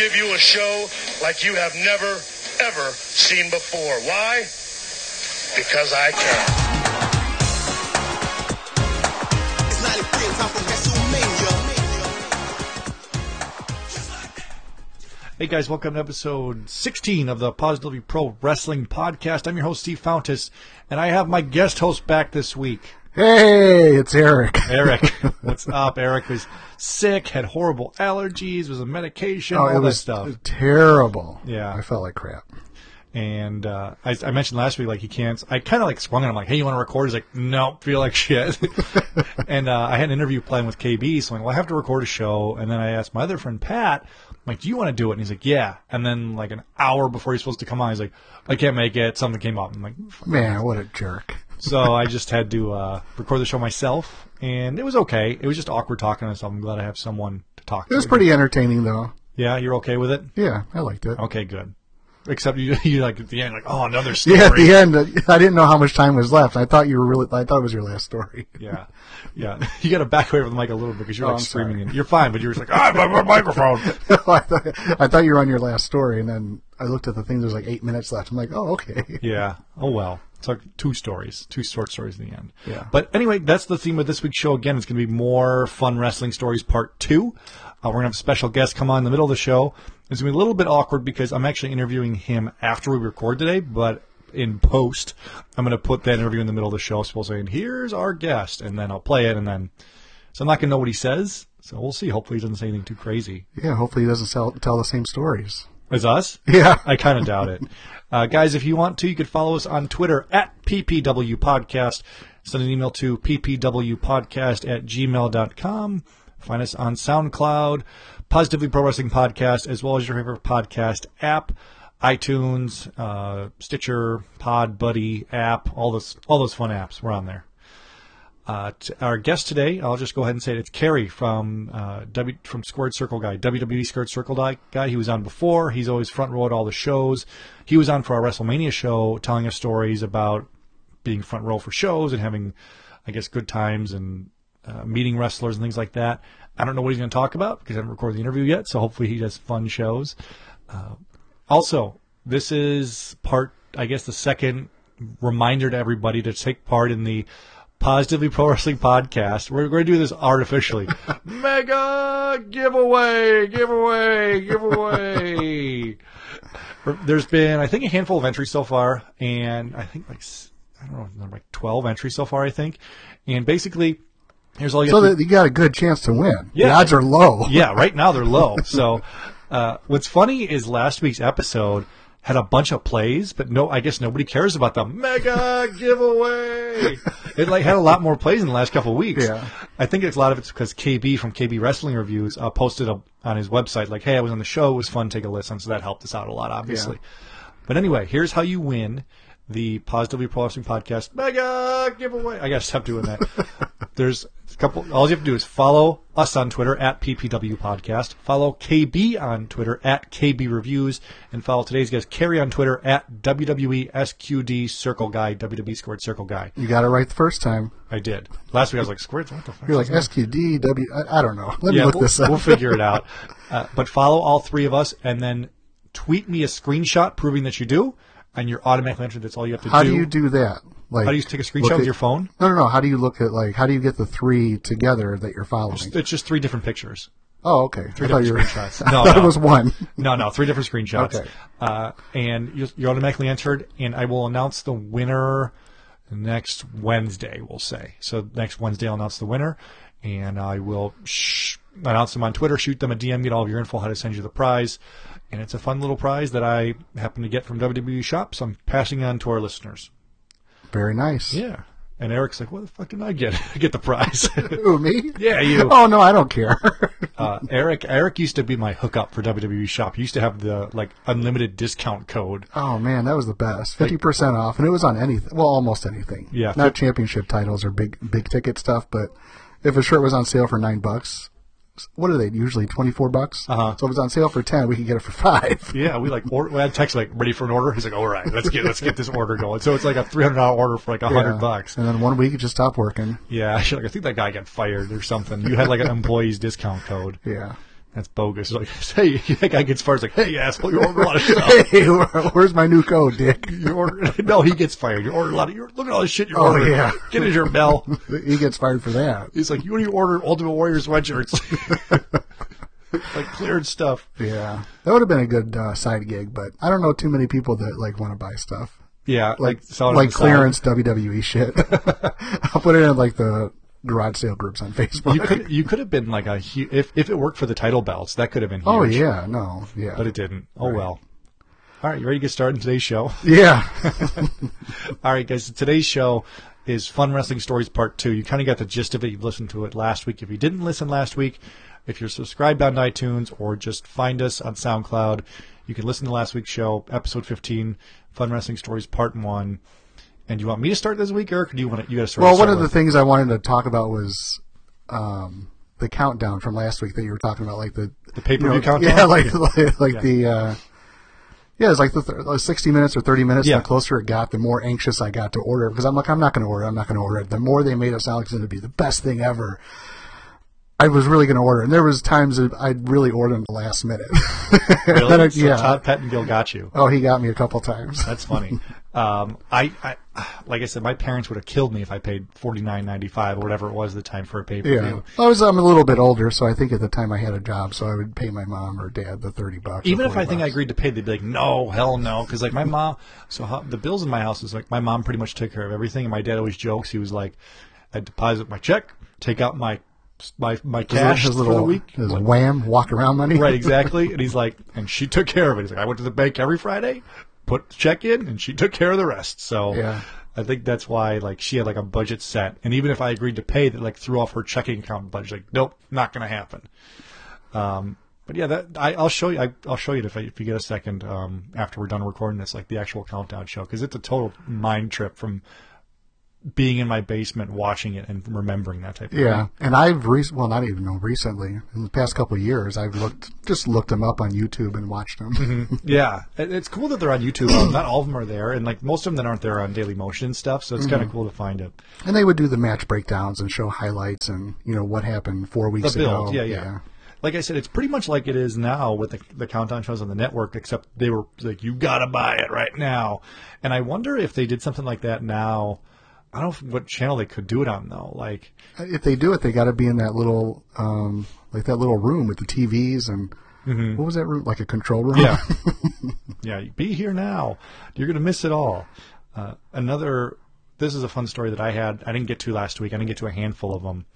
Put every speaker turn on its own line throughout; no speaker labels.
give you a show like you have never, ever seen before. Why? Because I can.
It's 93 and time for WrestleMania.
Hey guys, welcome to episode 16 of the Positively Pro Wrestling Podcast. I'm your host, Steve Fountas, and I have my guest host back this week,
Hey, it's Eric.
Eric. What's up? Eric was sick, had horrible allergies, was on medication,
Oh,
all
it
that
was
stuff.
terrible.
Yeah.
I felt like crap.
And uh, I, I mentioned last week, like he can't. I kind of like swung at him, like, "Hey, you want to record?" He's like, "No, feel like shit." and uh, I had an interview planned with KB, so I'm like, "Well, I have to record a show." And then I asked my other friend Pat, I'm like, "Do you want to do it?" And he's like, "Yeah." And then like an hour before he's supposed to come on, he's like, "I can't make it. Something came up." I'm like,
Man, what a jerk.
So I just had to uh, record the show myself, and it was okay. It was just awkward talking to myself. I'm glad I have someone to talk to.
It was pretty entertaining, though.
Yeah, you're okay with it?
Yeah, I liked it.
Okay, good. Except you, you like at the end, like, oh, another story.
Yeah, at the end, uh, I didn't know how much time was left. I thought you were really. I thought it was your last story.
Yeah, yeah. You got to back away from the mic a little bit because you're
Oh,
like
I'm
screaming. In. You're fine, but you're just like, ah, my, my microphone.
I, thought, I thought you were on your last story, and then I looked at the thing. There's like eight minutes left. I'm like, oh, okay.
Yeah. Oh well. It's like two stories, two short stories in the end.
Yeah.
But anyway, that's the theme of this week's show. Again, it's going to be more fun wrestling stories, part two. Uh, we're going to have a special guest come on in the middle of the show. It's going to be a little bit awkward because I'm actually interviewing him after we record today, but in post, I'm going to put that interview in the middle of the show. So we'll say, and here's our guest, and then I'll play it, and then, so I'm not going to know what he says. So we'll see. Hopefully he doesn't say anything too crazy.
Yeah, hopefully he doesn't tell, tell the same stories.
As us?
Yeah.
I kind of doubt it. Uh, guys, if you want to, you could follow us on Twitter at PPW Podcast. Send an email to ppwpodcast at gmail.com. Find us on SoundCloud, Positively Pro Wrestling Podcast, as well as your favorite podcast app, iTunes, uh, Stitcher, Pod Buddy app, all those, all those fun apps. We're on there. Uh, our guest today, I'll just go ahead and say it. It's Kerry from uh, W from Squared Circle Guy, WWE Squared Circle Guy. guy. He was on before. He's always front row at all the shows. He was on for our WrestleMania show, telling us stories about being front row for shows and having, I guess, good times and uh, meeting wrestlers and things like that. I don't know what he's going to talk about because I haven't recorded the interview yet. So hopefully he does fun shows. Uh, also, this is part, I guess, the second reminder to everybody to take part in the Positively Pro Wrestling Podcast. We're going to do this artificially. Mega giveaway, giveaway, giveaway. There's been, I think, a handful of entries so far, and I think like I don't know, like 12 entries so far. I think, and basically, here's all you.
So
have to-
that you got a good chance to win.
Yeah.
The odds are low.
yeah, right now they're low. So, uh, what's funny is last week's episode had a bunch of plays, but no, I guess nobody cares about the mega giveaway. It like had a lot more plays in the last couple of weeks.
Yeah.
I think it's a lot of it's because KB from KB Wrestling Reviews uh, posted a, on his website like, "Hey, I was on the show. It was fun. Take a listen." So that helped us out a lot, obviously. But anyway, here's how you win the Positively Pro Wrestling Podcast mega giveaway. I gotta stop doing that. There's couple. All you have to do is follow us on Twitter at PPW Podcast. Follow KB on Twitter at KB Reviews, and follow today's guest Kerry on Twitter at WWE SQD Circle Guy WWE Squared Circle Guy.
You got it right the first time.
I did last week. I was like Squared. What the fuck?
You're like SQD, W. I, I don't know. Let me look
we'll,
this up.
we'll figure it out. Uh, but follow all three of us, and then tweet me a screenshot proving that you do, and you're automatically entered. That's all you have to
How
do.
How do you do that? Like,
How do you take a screenshot with your phone?
No, no, no. How do you look at like? How do you get the three together that you're following?
It's just three different pictures.
Oh, okay.
Three
I
different
were.
screenshots. No, no.
it was one.
No, no, three different screenshots.
Okay.
Uh, and you're, you're automatically entered, and I will announce the winner next Wednesday, we'll say. So next Wednesday, I'll announce the winner, and I will sh- announce them on Twitter, shoot them a DM, get all of your info, how to send you the prize. And it's a fun little prize that I happen to get from WWE Shop, so I'm passing on to our listeners.
Very nice.
Yeah. And Eric's like, "What the fuck did I get? get the prize?"
Who me?
Yeah, you.
Oh no, I don't care.
uh, Eric Eric used to be my hookup for WWE Shop. He used to have the like unlimited discount code.
oh man, that was the best. Fifty percent off, and it was on anything. Well, almost anything.
Yeah.
not championship titles or big big ticket stuff, but if a shirt was on sale for nine bucks, what are they usually? Twenty four bucks.
Uh-huh.
So if it's on sale for ten, we can get it for five.
Yeah, we like order, we had text like ready for an order. He's like, "All right, let's get let's get this order going." So it's like a three hundred dollar order for like a hundred
Yeah.
bucks.
And then one week it just stopped working.
Yeah, like, I think that guy got fired or something. You had like an employee's discount code.
Yeah.
That's bogus. Like, hey, that guy gets fired. It's like, hey, asshole, you ordered a lot of stuff.
Hey, where- where's my new code, Dick?
You ordered, no, he gets fired. You ordered a lot of. You're, look at all this shit you're
Oh, yeah.
Get in your bell.
He gets fired for that.
He's like, you only ordered Ultimate Warrior sweatshirts. like cleared stuff.
Yeah, that would have been a good uh, side gig, but I don't know too many people that like want to buy stuff
Yeah,
like
like sell it on
like
side.
clearance WWE shit. I'll put it in like the garage sale groups on Facebook.
You could you could have been like a hu- if if it worked for the title belts, that could have been oh, huge.
oh yeah, no, yeah,
but it didn't. Oh well. All right, you ready to get started in today's show?
yeah,
All right, guys. Today's show is Fun Wrestling Stories Part Two. You kind of got the gist of it. You've listened to it last week. If you didn't listen last week, if you're subscribed on iTunes or just find us on SoundCloud, you can listen to last week's show, episode 15, Fun Wrestling Stories Part One. And do you want me to start this week, Eric? Or do you want to, you got to start?
Well, one of the things I wanted to talk about was um, the countdown from last week that you were talking about, like the
The pay-per-view
you know,
countdown?
Yeah, like like, like
Yeah.
the. Uh, yeah, it's like the th- like 60 minutes or 30 minutes.
Yeah.
The closer it got, the more anxious I got to order because I'm like, I'm not going to order. I'm not going to order it. The more they made it sound like it's going to be the best thing ever, I was really going to order. And there was times that I'd really order in the last minute.
Really?
Then I-
So
yeah.
Todd Pettengill got you.
Oh, he got me a couple times.
That's funny. um, I, I, like I said, my parents would have killed me if I paid forty nine ninety five or whatever it was at the time for a pay per view. Yeah.
I was. I'm a little bit older, so I think at the time I had a job, so I would pay my mom or dad the thirty bucks.
Even if
40
I think I agreed to pay, they'd be like, "No, hell no," because like my mom. So how, the bills in my house is like my mom pretty much took care of everything, and my dad always jokes. He was like, "I deposit my check, take out my my my cash
his
for the week."
his wham walk around money.
Right, exactly. And he's like, and she took care of it. He's like, I went to the bank every Friday, put the check in, and she took care of the rest. So
Yeah.
I think that's why like she had like a budget set, and even if I agreed to pay, that like threw off her checking account budget. Like, nope, not going to happen. Um, but yeah, that I, I'll show you. I, I'll show you if, I, if you get a second um, after we're done recording this, like the actual countdown show, because it's a total mind trip from being in my basement watching it and remembering that type of
Yeah,
thing.
and I've rec- well, not even know recently. In the past couple of years, I've looked just looked them up on YouTube and watched them.
Mm-hmm. Yeah, it's cool that they're on YouTube. Not all of them are there, and like most of them that aren't there on Daily Motion stuff. So it's kind of cool to find it.
and they would do the match breakdowns and show highlights and you know what happened four
The
weeks
build,
ago.
yeah, yeah, Like I said, it's pretty much like it is now with the, the countdown shows on the network, except they were like, "You gotta buy it right now." And I wonder if they did something like that now. I don't know what channel they could do it on though. Like,
If they do it, they got to be in that little um, like that little room with the TVs and what was that room? Like a control room.
Mm-hmm. Yeah. yeah, be here now. You're going to miss it all. Uh, another, this is a fun story that I had. I didn't get to last week. I didn't get to a handful of them.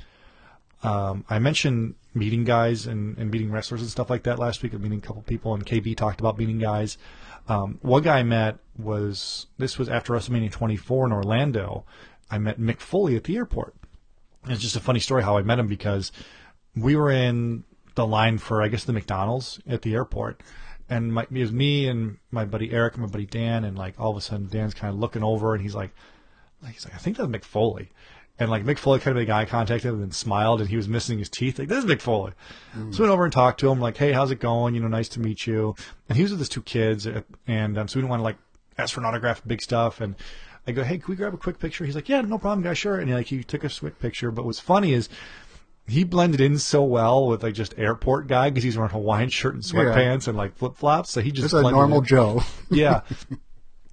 Um, I mentioned meeting guys and, and meeting wrestlers and stuff like that last week. I meeting a couple people, and KB talked about meeting guys. Um, one guy I met was this was after WrestleMania 24 in Orlando. I met Mick Foley at the airport. It's just a funny story how I met him because we were in the line for I guess the McDonald's at the airport, and my, it was me and my buddy Eric and my buddy Dan, and like all of a sudden Dan's kind of looking over and he's like, he's like I think that's Mick Foley, and like Mick Foley kind of made eye contact with him and smiled, and he was missing his teeth. Like this is Mick Foley. So we went over and talked to him, like, hey, how's it going? You know, nice to meet you. And he was with his two kids, uh, and um, so we didn't want to like ask for an autograph, big stuff, and. I go, hey, can we grab a quick picture? He's like, yeah, no problem, guys, sure. And like he took a quick picture. But what's funny is he blended in so well with like just airport guy because he's wearing Hawaiian shirt and sweatpants and like flip flops. So he just
Just a normal
in.
Joe.
yeah.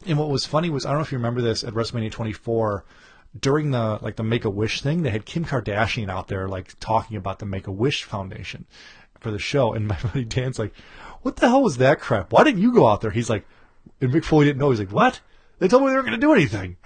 And what was funny was I don't know if you remember this at WrestleMania 24 during the like the Make a Wish thing. They had Kim Kardashian out there like talking about the Make a Wish Foundation for the show, and my buddy Dan's like, "What the hell was that crap? Why didn't you go out there?" He's like, and Mick Foley didn't know. He's like, "What? They told me they weren't going to do anything."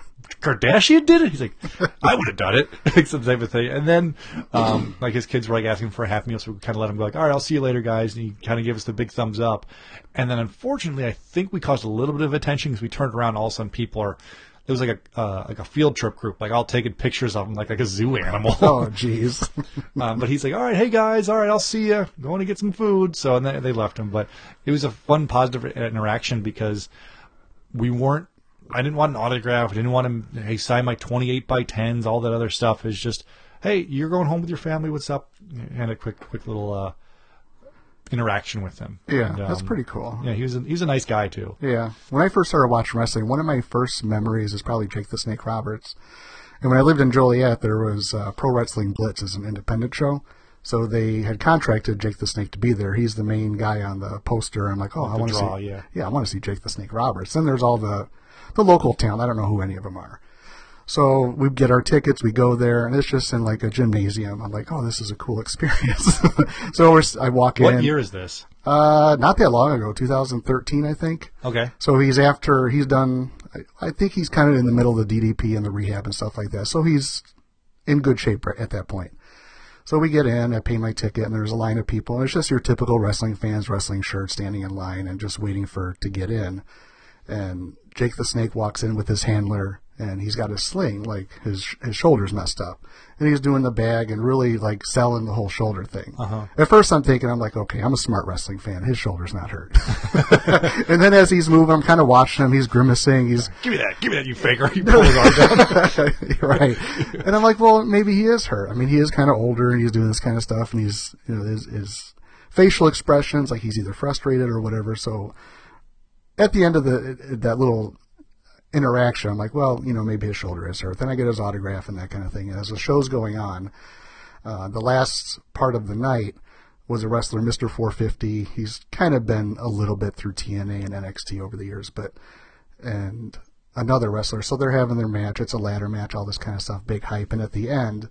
Kardashian did it. He's like, I would have done it, some type of thing. And then, um, like his kids were like asking for a half meal, so we kind of let him go. Like, all right, I'll see you later, guys. And he kind of gave us the big thumbs up. And then, unfortunately, I think we caused a little bit of attention because we turned around. All of a sudden, people are it was like a uh, like a field trip group, like all taking pictures of him, like like a zoo animal.
Oh, jeez.
um, but he's like, all right, hey guys, all right, I'll see you. Going to get some food. So and they, they left him, but it was a fun, positive interaction because we weren't. I didn't want an autograph. I didn't want him. Hey, sign my twenty-eight by tens. All that other stuff is just, hey, you're going home with your family. What's up? And a quick, quick little uh, interaction with him.
Yeah,
And,
that's
um,
pretty cool.
Yeah, he was a, he was a nice guy too.
Yeah. When I first started watching wrestling, one of my first memories is probably Jake the Snake Roberts. And when I lived in Joliet, there was uh, Pro Wrestling Blitz as an independent show. So they had contracted Jake the Snake to be there. He's the main guy on the poster. I'm like, oh, I want to
see,
see,
yeah.
I want to see Jake the Snake Roberts. Then there's all the the local talent. I don't know who any of them are. So we get our tickets, we go there, and it's just in like a gymnasium. I'm like, oh, this is a cool experience. so we're, I walk in.
What year is this?
Uh, not that long ago, 2013, I think.
Okay.
So he's after he's done. I- I think he's kind of in the middle of the DDP and the rehab and stuff like that. So he's in good shape at that point. So we get in, I pay my ticket, and there's a line of people. And it's just your typical wrestling fans, wrestling shirts, standing in line and just waiting for to get in. And Jake the Snake walks in with his handler, and he's got a sling, like his his shoulder's messed up, and he's doing the bag and really like selling the whole shoulder thing.
Uh-huh.
At first, I'm thinking, I'm like, okay, I'm a smart wrestling fan. His shoulder's not hurt. and then as he's moving, I'm kind of watching him. He's grimacing. He's
Give me that. Give me that, you faker. You pull his arm down.
right. And I'm like, well, maybe he is hurt. I mean, he is kind of older and he's doing this kind of stuff, and he's you know his, his facial expressions like he's either frustrated or whatever. So at the end of the that little interaction, I'm like, well, you know, maybe his shoulder is hurt. Then I get his autograph and that kind of thing. And as the show's going on, uh, the last part of the night was a wrestler, Mr. 450. He's kind of been a little bit through TNA and NXT over the years, but and another wrestler. So they're having their match. It's a ladder match, all this kind of stuff, big hype. And at the end,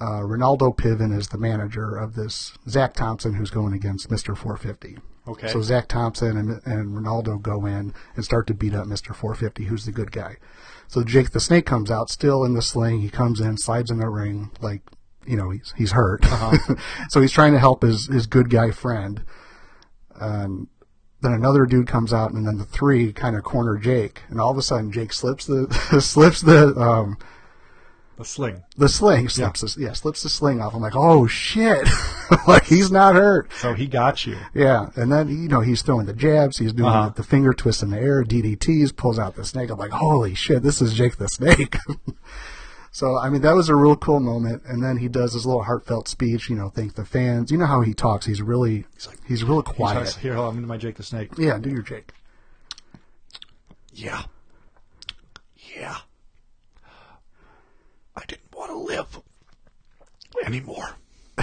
uh, Ronaldo Piven is the manager of this Zach Thompson, who's going against Mr. 450.
Okay.
So Zach Thompson and, and Ronaldo go in and start to beat up Mr. 450, who's the good guy. So Jake the Snake comes out, still in the sling. He comes in, slides in the ring, like, you know, he's, he's hurt. so he's trying to help his, his good guy friend. And then another dude comes out, and then the three kind of corner Jake. And all of a sudden, Jake slips the, slips the, um,
The sling.
the sling slips the, yeah slips the sling off. I'm like, oh shit, like he's not hurt.
So he got you.
Yeah, and then you know he's throwing the jabs, he's doing
Uh-huh.
the, the finger twist in the air, DDTs, pulls out the snake. I'm like, holy shit, this is Jake the Snake. so I mean that was a real cool moment. And then he does his little heartfelt speech, you know, thank the fans. You know how he talks? He's really he's like he's real
He
quiet.
talks- Here, hold on, I'm into my Jake the Snake.
yeah, do your Jake.
Yeah. Yeah. I didn't want to live anymore.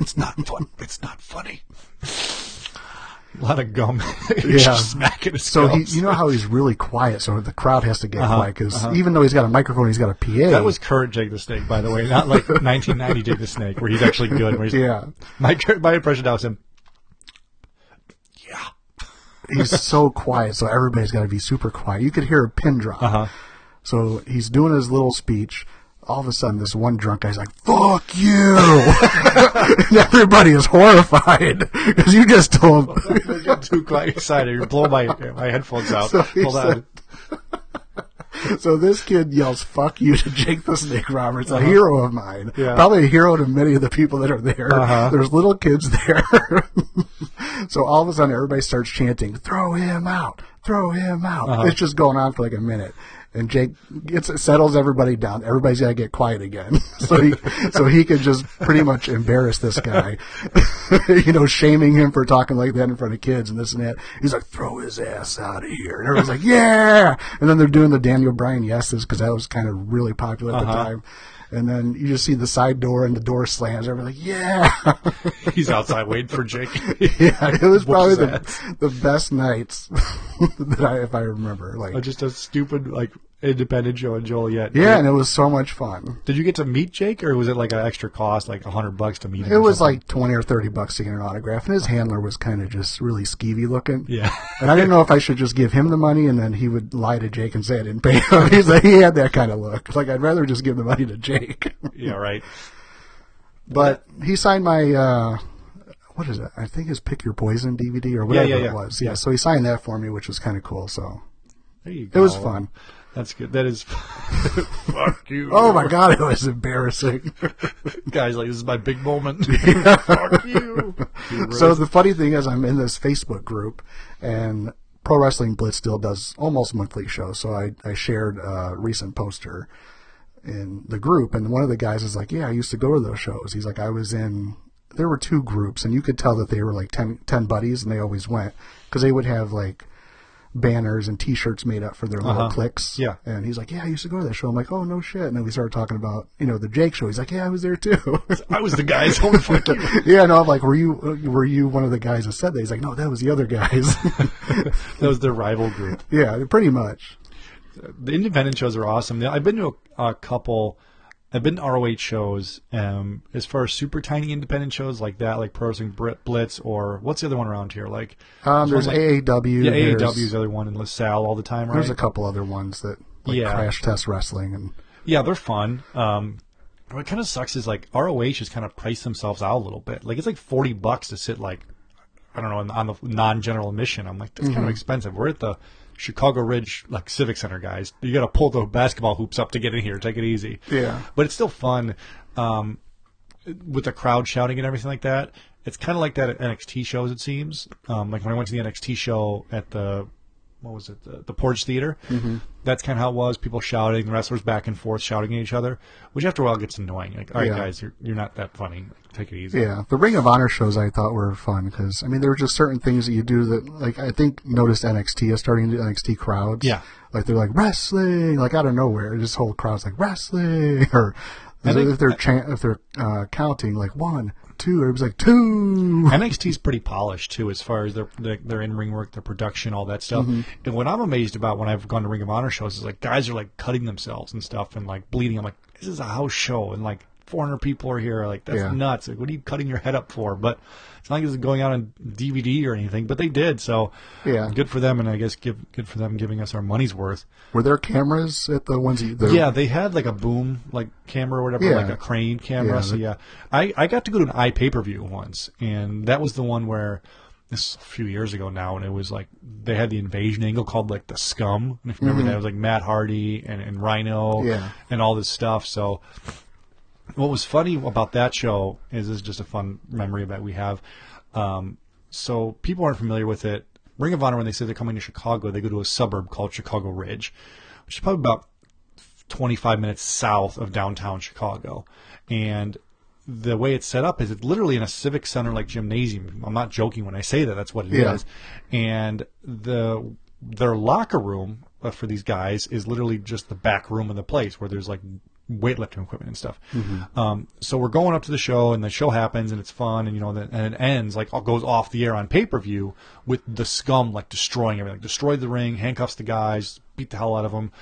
it's not fun. It's not funny. A lot of gum.
Yeah.
Smacking his
So he, you know how he's really quiet, so the crowd has to get
Uh-huh,
quiet because even though he's got a microphone, he's got a PA.
That was current Jake the Snake, by the way, not like 1990 Jake the Snake, where he's actually good. Where he's,
Yeah.
My my impression now is him. Yeah.
he's so quiet, so everybody's got to be super quiet. You could hear a pin drop.
Uh huh.
So he's doing his little speech. All of a sudden, this one drunk guy's like, "Fuck you!" and everybody is horrified because you just told.
I got too excited. You're blowing my my headphones out.
So he
Hold on.
said- so this kid yells "fuck you" to Jake the Snake Roberts, a hero of mine.
Yeah.
Probably a hero to many of the people that are there.
Uh-huh.
There's little kids there. so all of a sudden, everybody starts chanting, "Throw him out! Throw him out!"
Uh-huh.
It's just going on for like a minute. And Jake gets it settles everybody down. Everybody's got to get quiet again, so he so he could just pretty much embarrass this guy, you know, shaming him for talking like that in front of kids and this and that. He's like, "Throw his ass out of here!" And everyone's like, "Yeah!" And then they're doing the Daniel Bryan yeses because that was kind of really popular at the
Uh-huh.
time. And then you just see the side door and the door slams. Everybody's like, "Yeah!"
He's outside waiting for Jake.
yeah, it was probably the, the best nights that I, if I remember. Like,
Uh, Just a stupid like independent show in Joliet.
yeah, and it was so much fun.
Did you get to meet Jake, or was it like an extra cost, like a hundred bucks to meet him?
It was
something?
like twenty or thirty bucks to get an autograph, and his handler was kind of just really skeevy looking.
Yeah.
and I didn't know if I should just give him the money, and then he would lie to Jake and say I didn't pay him. He's like, he had that kind of look. Like I'd rather just give the money to Jake.
yeah, right.
but he signed my. uh what is it? I think his Pick Your Poison DVD or whatever
yeah,
it
yeah.
was. Yeah, so he signed that for me, which was kind of cool. So
There you
it was fun.
That's good. That is. Fuck you.
Oh my god, it was embarrassing.
Guys, like, this is my big moment. Fuck you.
so the funny thing is, I'm in this Facebook group, and Pro Wrestling Blitz still does almost monthly shows. So I, I shared a recent poster in the group, and one of the guys is like, "Yeah, I used to go to those shows." He's like, "I was in." There were two groups, and you could tell that they were like 10, 10 buddies, and they always went because they would have like banners and T-shirts made up for their little
Uh-huh.
cliques.
Yeah.
and he's like, "Yeah, I used to go to that show." I'm like, "Oh no shit!" And then we started talking about you know the Jake show. He's like, "Yeah, I was there too."
I was the fuck you.
yeah, no, I'm like, were you were you one of the guys that said that? He's like, no, that was the other guys.
That was their rival group.
yeah, pretty much.
the independent shows are awesome. I've been to a, a couple. I've been to ROH shows. Um, as far as super tiny independent shows like that, like Pro Wrestling Blitz, or what's the other one around here? Like
Um, there's
like,
AAW.
yeah,
there's,
AAW is the other one in LaSalle all the time, right?
There's a couple other ones that like
Yeah.
Crash Test Wrestling and
Yeah, they're fun. Um, what kind of sucks is like ROH has kind of priced themselves out a little bit. Like it's like forty bucks to sit like I don't know on the non-general admission. I'm like that's kind of expensive. We're at the Chicago Ridge like Civic Center, guys. You got to pull the basketball hoops up to get in here. Take it easy.
Yeah.
but it's still fun. Um, with the crowd shouting and everything like that. It's kind of like that at NXT shows. It seems um, like when I went to the NXT show at the what was it the, the Porch Theater. Mm-hmm. That's kind of how it was. People shouting, the wrestlers back and forth shouting at each other, which after a while gets annoying. Like, all right,
Yeah.
guys, you're you're not that funny. Take it easy.
yeah, the Ring of Honor shows I thought were fun because I mean there were just certain things that you do that like I think noticed NXT is starting to do NXT crowds.
Yeah.
like they're like wrestling like out of nowhere. This whole crowd's like wrestling or
I think-
if they're chan if they're uh, counting like one two everybody's like two.
NXT's pretty polished too, as far as their their, their in ring work, their production, all that stuff. And what I'm amazed about when I've gone to Ring of Honor shows is like guys are like cutting themselves and stuff and like bleeding. I'm like, this is a house show and like 400 people are here. Like that's
Yeah.
nuts. Like, what are you cutting your head up for? But it's not like it's going out on DVD or anything. But they did, so
Yeah.
good for them. And I guess give good for them giving us our money's worth.
Were there cameras at the ones you? The,
Yeah, they had like a boom like camera or whatever,
Yeah.
like a crane camera.
Yeah,
so yeah, I, I got to go to an i pay per view once, and that was the one where this a few years ago now, and it was like they had the invasion angle called like the Scum. And if you remember that, it was like Matt Hardy and, and Rhino
Mm-hmm. Yeah.
and all this stuff. So what was funny about that show is this is just a fun memory that we have. Um, so people aren't familiar with it. Ring of Honor, when they say they're coming to Chicago, they go to a suburb called Chicago Ridge, which is probably about 25 minutes south of downtown Chicago. And the way it's set up is it's literally in a civic center like gymnasium. I'm not joking when I say that. That's what it is.
Yeah.
And the their locker room uh, for these guys is literally just the back room of the place where there's like weightlifting equipment and stuff. Um, so we're going up to the show, and the show happens, and it's fun, and you know, the, and it ends like all goes off the air on pay per view with the scum like destroying everything, destroyed the ring, handcuffs the guys, beat the hell out of them,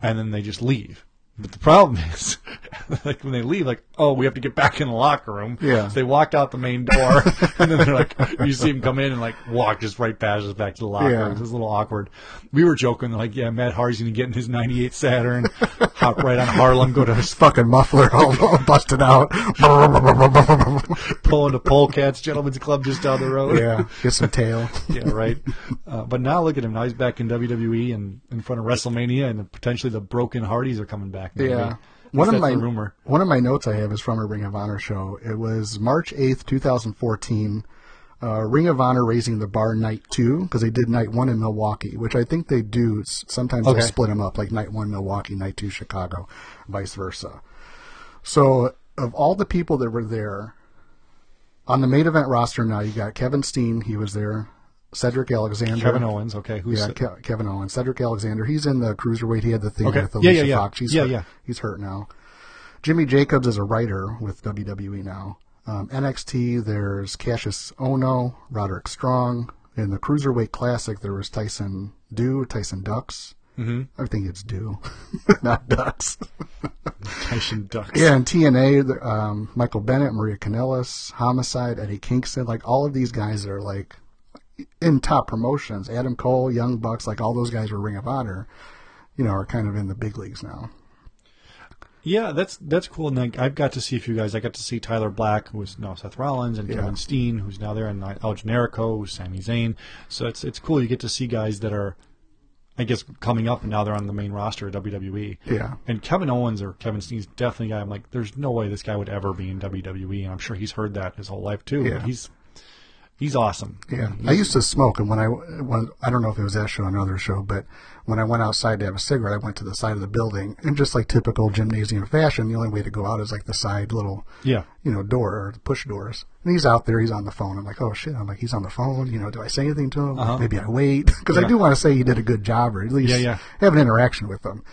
and then they just leave. But the problem is, like when they leave, like, oh, we have to get back in the locker room.
Yeah.
So they walk out the main door, and then they're like, you see them come in and like walk just right past us back to the locker
Yeah.
room. It's a little awkward. We were joking, like, yeah, Matt Hardy's gonna get in his '98 Saturn, hop right on Harlem, go to
his fucking muffler all, all busted out.
pull into Polecats Gentlemen's Club just down the road.
yeah, get some tail.
yeah, right. Uh, but now look at him. Now he's back in WWE and in front of WrestleMania, and potentially the Broken Hardys are coming back. Maybe.
Yeah. One of my
rumor.
one of my notes I have is from a Ring of Honor show. It was March eighth, two thousand fourteen. Uh, Ring of Honor raising the bar night two because they did night one in Milwaukee, which I think they do. Sometimes
Okay.
they'll split them up, like night one Milwaukee, night two Chicago, vice versa. So, of all the people that were there on the main event roster, now you got Kevin Steen, he was there. Cedric Alexander,
Kevin Owens. Okay, who's
yeah, Ke- Kevin Owens, Cedric Alexander. He's in the cruiserweight. He had the thing
Okay.
with
Yeah,
Alicia
yeah, yeah.
Fox. He's
Yeah,
hurt.
yeah.
He's hurt now. Jimmy Jacobs is a writer with WWE now. Um, NXT, there's Kassius Ohno, Roderick Strong. In the Cruiserweight Classic, there was Tyson Dew, Tyson Dux. Mm-hmm. I think it's Dew, not Ducks.
Tyson Dux.
yeah, and TNA, um, Michael Bennett, Maria Kanellis, Homicide, Eddie Kingston, like all of these guys that are like in top promotions. Adam Cole, Young Bucks, like all those guys were Ring of Honor, you know, are kind of in the big leagues now.
Yeah, that's that's cool. And like, I've got to see a few guys. I got to see Tyler Black, who's now Seth Rollins, and
Yeah.
Kevin Steen, who's now there, and El Generico, who's Sami Zayn. So it's it's cool. You get to see guys that are I guess coming up, and now they're on the main roster of WWE.
Yeah.
And Kevin Owens or Kevin Steen's definitely a guy. I'm like, there's no way this guy would ever be in WWE, and I'm sure he's heard that his whole life too.
Yeah.
He's he's awesome.
Yeah, I used to smoke, and when I when, I don't know if it was that show or another show, but when I went outside to have a cigarette, I went to the side of the building, and just like typical gymnasium fashion, the only way to go out is like the side little,
Yeah.
you know, door or the push doors. And he's out there, he's on the phone. I'm like, oh shit! I'm like, he's on the phone. You know, do I say anything to him? Maybe I wait because I
Uh-huh.
Do want to say he did a good job, or at least
Yeah, yeah.
have an interaction with them.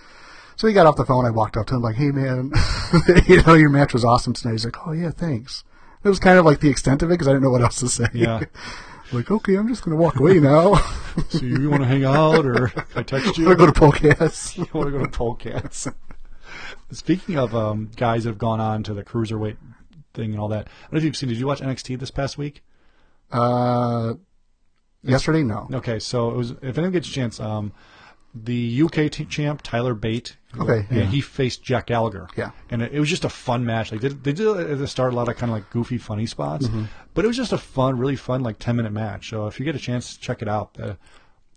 So he got off the phone. I walked up to him like, "Hey, man, you know your match was awesome tonight." He's like, "Oh yeah, thanks." It was kind of like the extent of it because I didn't know what else to say.
Yeah.
like, okay, I'm just going to walk away now.
So you want to hang out, or I text you?
I'm going to go to Polecats.
I want to go to Polecats. Speaking of um, guys that have gone on to the cruiserweight thing and all that, I don't know if you've seen. Did you watch NXT this past week?
Uh, yesterday, no.
Okay, so it was. If anyone gets a chance, um, the UK t- champ Tyler Bate.
Okay,
yeah, he faced Jack Gallagher.
Yeah.
and it, it was just a fun match. Like they did, they did at the start a lot of kind of like goofy, funny spots,
Mm-hmm.
but it was just a fun, really fun, like ten minute match. So if you get a chance, check it out. Uh,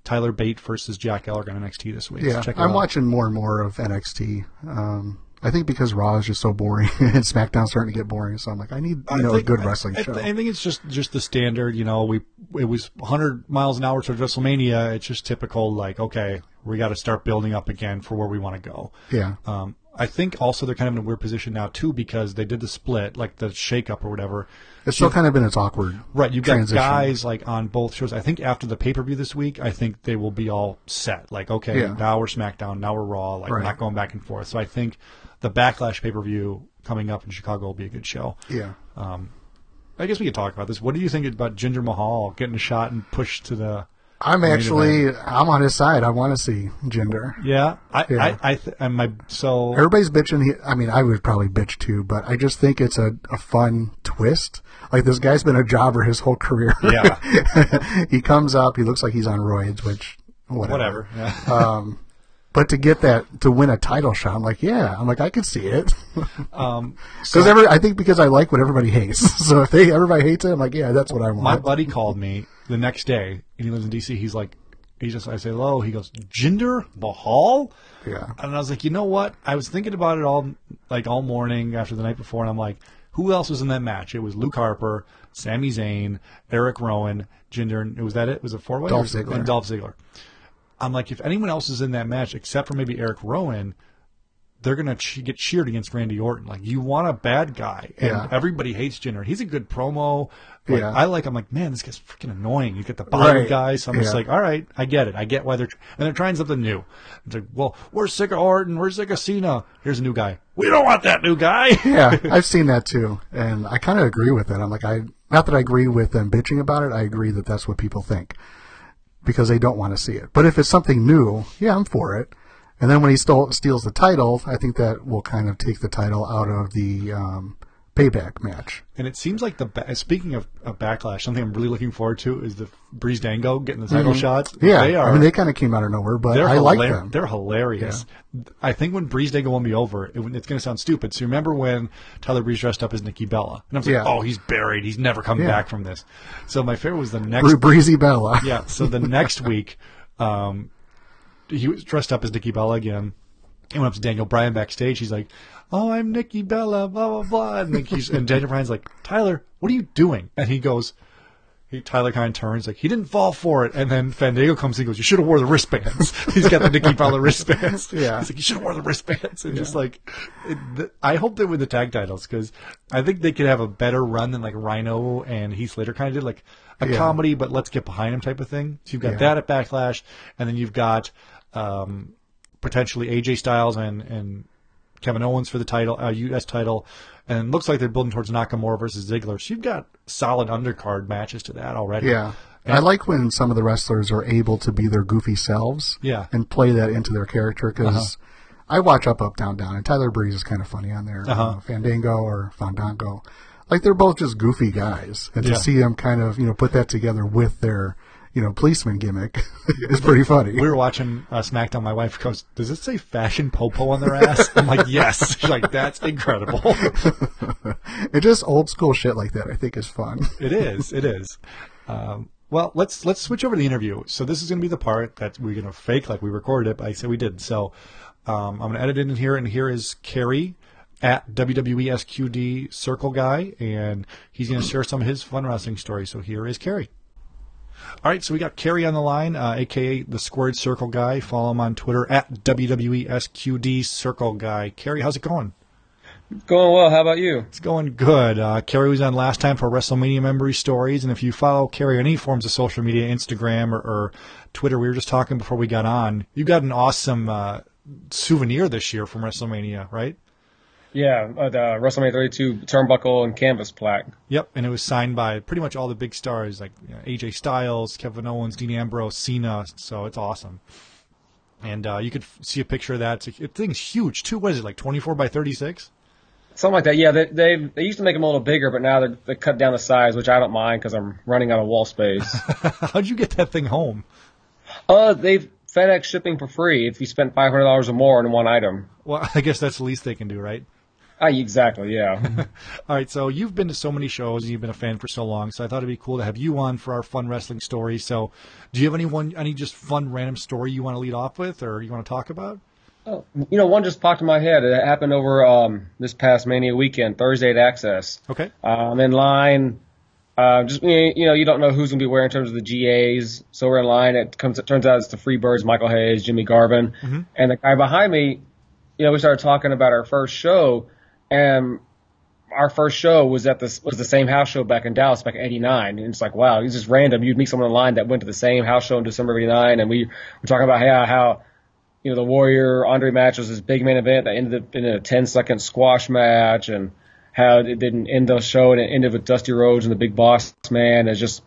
Tyler Bate versus Jack Gallagher on NXT this week. So
Yeah,
it
I'm
out.
watching more and more of NXT. Um, I think because Raw is just so boring and SmackDown's starting to get boring, so I'm like, I need you know
think-
a good wrestling
I,
show.
I think it's just just the standard. You know, we it was 100 miles an hour to WrestleMania. It's just typical. Like, okay, we got to start building up again for where we want to go.
yeah,
Um, I think also they're kind of in a weird position now too because they did the split, like the shakeup or whatever.
it's still kind of been its awkward.
Right, you've got guys like on both shows. I think after the pay per view this week, I think they will be all set. Like, okay,
Yeah.
now we're SmackDown, now we're Raw. Like, we're not going back and forth. So I think the Backlash pay per view coming up in Chicago will be a good show.
Yeah.
I guess we could talk about this. What do you think about Jinder Mahal getting a shot and pushed to the?
I'm actually I'm on his side. I want to see Ginger.
Yeah, I,
Yeah.
I, I, th- and my so
Everybody's bitching. He, I mean, I would probably bitch too, but I just think it's a, a fun twist. Like this guy's been a jobber his whole career.
Yeah.
he comes up. He looks like he's on roids, which whatever.
whatever. Yeah.
Um, but to get that to win a title shot, I'm like, yeah, I'm like, I could see it.
um,
Because every, I think because I like what everybody hates. so if they everybody hates it, I'm like, yeah, that's what I want.
my buddy called me the next day, and he lives in DC. He's like, he just I say hello. He goes, Jinder Mahal.
Yeah.
And I was like, you know what? I was thinking about it all like all morning after the night before, and I'm like, who else was in that match? It was Luke Harper, Sami Zayn, Eric Rowan, Jinder. and Was that it? Was it four way?
Dolph Ziggler.
And Dolph Ziggler. I'm like, if anyone else is in that match except for maybe Eric Rowan, they're gonna che- get cheered against Randy Orton. Like, you want a bad guy, and
Yeah.
everybody hates Jinder. He's a good promo. Like,
Yeah.
I like. I'm like, man, this guy's freaking annoying. You get the bottom
Right.
guy, so I'm just like, all right, I get it. I get why they're tr- and they're trying something new. It's like, well, we're sick of Orton. We're sick of Cena. Here's a new guy. We don't want that new guy.
yeah, I've seen that too, and I kind of agree with it. I'm like, I not that I agree with them bitching about it. I agree that that's what people think because they don't want to see it. But if it's something new, yeah, I'm for it. And then when he stole, steals the title, I think that will kind of take the title out of the um, payback match.
And it seems like the ba- speaking of, of backlash, something I'm really looking forward to is the Breeze Dango getting the title shots.
Mm-hmm. Yeah,
they are.
I mean, they kind of came out of nowhere, but
they're
I like them.
They're hilarious. I think when Breeze Dango won me over, it, it's going to sound stupid. So remember when Tyler Breeze dressed up as Nikki Bella, and I was like,
Yeah.
oh, he's buried. He's never coming
Yeah.
back from this. So my favorite was the next
Bree- Breezy Bella.
yeah. So the next week, um, he was dressed up as Nikki Bella again. He went up to Daniel Bryan backstage. He's like, "Oh, I'm Nikki Bella." Blah blah blah. And, he's, and Daniel Bryan's like, "Tyler, what are you doing?" And he goes. He, Tyler kind of turns like he didn't fall for it, and then Fandango comes in and goes, "You should have wore the wristbands." He's got the Nikki Bella wristbands.
Yeah.
he's like, "You should have wore the wristbands." And just like, it, the, I hope they win the tag titles because I think they could have a better run than like Rhino and Heath Slater kind of did, like a
Yeah.
comedy, but let's get behind him type of thing. So you've got
Yeah.
that at Backlash, and then you've got um, potentially AJ Styles and and Kevin Owens for the title, uh, U.S. title, and looks like they're building towards Nakamura versus Ziggler. So you've got solid undercard matches to that already.
Yeah. I like when some of the wrestlers are able to be their goofy selves
Yeah. Uh-huh.
and play that into their character because I watch Up, Up, Down, Down, and Tyler Breeze is kind of funny on there.
Uh-huh.
Uh, Fandango or Fandango. Like they're both just goofy guys. And
Yeah.
to see them kind of, you know, put that together with their, you know, policeman gimmick is pretty funny.
We were watching uh, SmackDown. My wife goes, "Does it say fashion popo on their ass?" I'm like, "Yes." She's like, "That's incredible."
It just old school shit like that I think is fun.
it is. It is. Um, Well, let's let's switch over to the interview. So this is going to be the part that we're going to fake like we recorded it, but I said we did. So um, I'm going to edit it in here, and here is Kerry at WWE SQD Circle Guy, and he's going to share some of his fun wrestling stories. So here is Kerry. All right, so we got Kerry on the line, uh, aka the Squared Circle Guy. Follow him on Twitter at WWE SQD Circle Guy. Kerry, how's it going?
Going well. How about you?
It's going good. Uh, Kerry was on last time for WrestleMania memory stories, and if you follow Kerry on any forms of social media, Instagram or, or Twitter, we were just talking before we got on. You got an awesome uh, souvenir this year from WrestleMania, right?
Yeah, uh, the WrestleMania 32 turnbuckle and canvas plaque.
Yep, and it was signed by pretty much all the big stars like you know, AJ Styles, Kevin Owens, Dean Ambrose, Cena. So it's awesome. And uh, you could f- see a picture of that. It's a, the thing's huge too. What is it like, 24 by 36?
Something like that. Yeah, they they, they used to make them a little bigger, but now they they cut down the size, which I don't mind because I'm running out of wall space.
How'd you get that thing home?
uh, they've FedEx shipping for free if you spent five hundred dollars or more on one item.
Well, I guess that's the least they can do, right?
Ah, exactly. Yeah.
All right, so you've been to so many shows and you've been a fan for so long, so I thought it'd be cool to have you on for our fun wrestling story. So, do you have any one, any just fun random story you want to lead off with, or you want to talk about?
Oh, you know, one just popped in my head. It happened over um, this past Mania weekend, Thursday at Axxess.
Okay.
I'm in line. Uh, just you know, you don't know who's gonna be where in terms of the GAs. So we're in line. It comes. It turns out it's the Freebirds, Michael Hayes, Jimmy Garvin, and the guy behind me. You know, we started talking about our first show, and our first show was at this was the same house show back in Dallas back in '89. And it's like, wow, it's just random. You'd meet someone in line that went to the same house show in December of '89, and we were talking about how how you know the Warrior Andre match was this big main event that ended up in a 10 second squash match, and how it didn't end the show and it ended with Dusty Rhodes and the Big Boss Man. It's just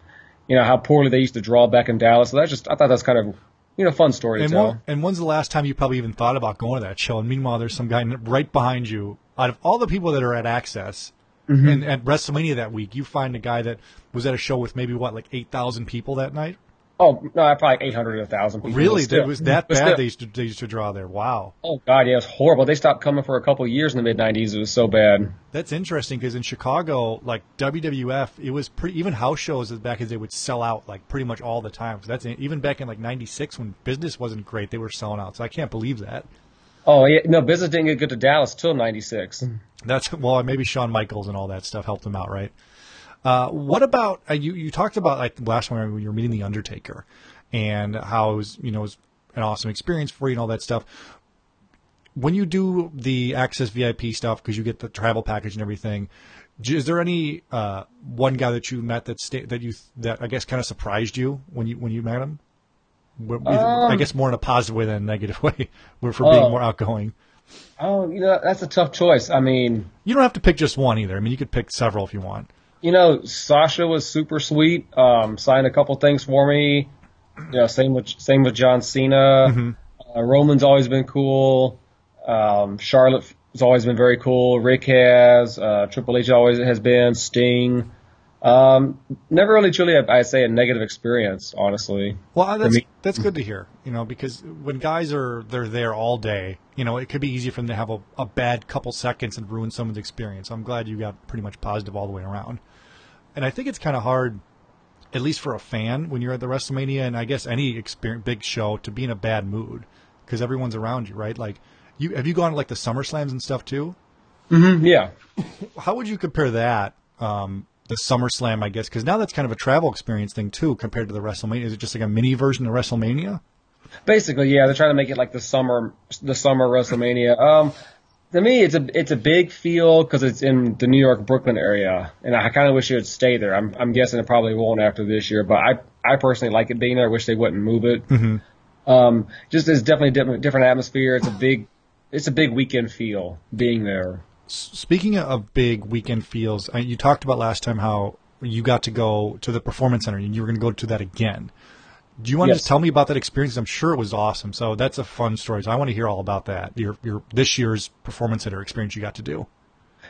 you know how poorly they used to draw back in Dallas. So that's just I thought that's kind of you know fun story to tell.
one, and when's the last time you probably even thought about going to that show? And meanwhile, there's some guy right behind you. Out of all the people that are at Axxess
Mm-hmm.
and at WrestleMania that week, you find a guy that was at a show with maybe what, like eight thousand people that night.
Oh no, probably 800 to 1,000 people.
Really,
still-
it was that bad.
still-
They used to they used to draw there. Wow.
Oh god, yeah, it was horrible. They stopped coming for a couple of years in the mid '90s. It was so bad.
That's interesting because in Chicago, like WWF, it was pretty even house shows as back as they would sell out like pretty much all the time. So that's even back in like '96 when business wasn't great, they were selling out. So I can't believe that.
Oh yeah, no, business didn't get good to Dallas till '96.
That's well, maybe Shawn Michaels and all that stuff helped him out, right? Uh, what about uh, you? You talked about like last time when you were meeting the Undertaker, and how it was you know it was an awesome experience for you and all that stuff. When you do the Axxess VIP stuff because you get the travel package and everything, is there any uh, one guy that you met that sta- that you that I guess kind of surprised you when you when you met him? Either- I guess more in a positive way than a negative way, for for being
Oh.
more outgoing.
Oh, you know, that's a tough choice. I mean,
You don't have to pick just one either. I mean, you could pick several if you want.
you know, Sasha was super sweet. Um, signed a couple things for me. You know, same with same with John Cena. Uh, Roman's always been cool. Um, Charlotte has always been very cool. Rick has. Uh, Triple H always has been. Sting. Um, never really truly, I say, a negative experience, honestly.
Well, that's that's good to hear. You know, because when guys are they're there all day, you know, it could be easy for them to have a, a bad couple seconds and ruin someone's experience. I'm glad you got pretty much positive all the way around. And I think it's kind of hard, at least for a fan, when you're at the WrestleMania and I guess any experience, big show, to be in a bad mood because everyone's around you, right? Like, you have you gone to like the Summer Slams and stuff too?
Yeah.
How would you compare that? Um, the SummerSlam, I guess, because now that's kind of a travel experience thing too, compared to the WrestleMania. Is it just like a mini version of WrestleMania?
Basically, yeah, they're trying to make it like the summer, the summer WrestleMania. Um, to me, it's a it's a big feel because it's in the New York Brooklyn area, and I kind of wish it would stay there. I'm I'm guessing it probably won't after this year, but I I personally like it being there. I wish they wouldn't move it. Um, just it's definitely a different different atmosphere. It's a big it's a big weekend feel being there.
Speaking of big weekend feels, you talked about last time how you got to go to the performance center and you were going to go to that again. Do you want to
Yes.
just tell me about that experience? I'm sure it was awesome. So that's a fun story. So I want to hear all about that. Your your this year's performance center experience you got to do.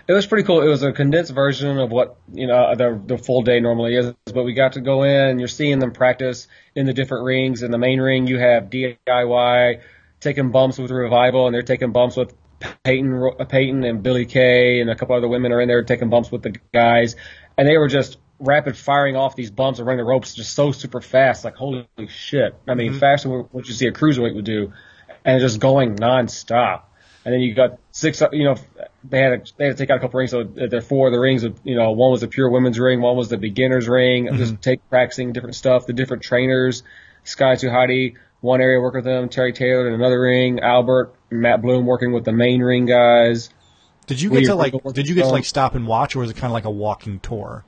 It was pretty cool. It was a condensed version of what you know the the full day normally is, but we got to go in and you're seeing them practice in the different rings. In the main ring, you have DIY taking bumps with Revival, and they're taking bumps with Peyton, Ro- uh, Peyton and Billy Kay, and a couple other women are in there taking bumps with the guys, and they were just rapid firing off these bumps and running the ropes just so super fast. Like holy shit! I mean, mm-hmm. faster than what you see a cruiserweight would do, and just going nonstop. And then you got six, uh, you know, they had to, they had to take out a couple rings. So there are four of the rings. You know, one was the pure women's ring, one was the beginner's ring. Mm-hmm. Just take practicing different stuff. The different trainers, Sky Tuhati, one area working with them. Terry Taylor in another ring. Albert, Matt Bloom working with the main ring guys.
Did you get
We-
to like? Did you get to like stop and watch, or was it kind of like a walking tour?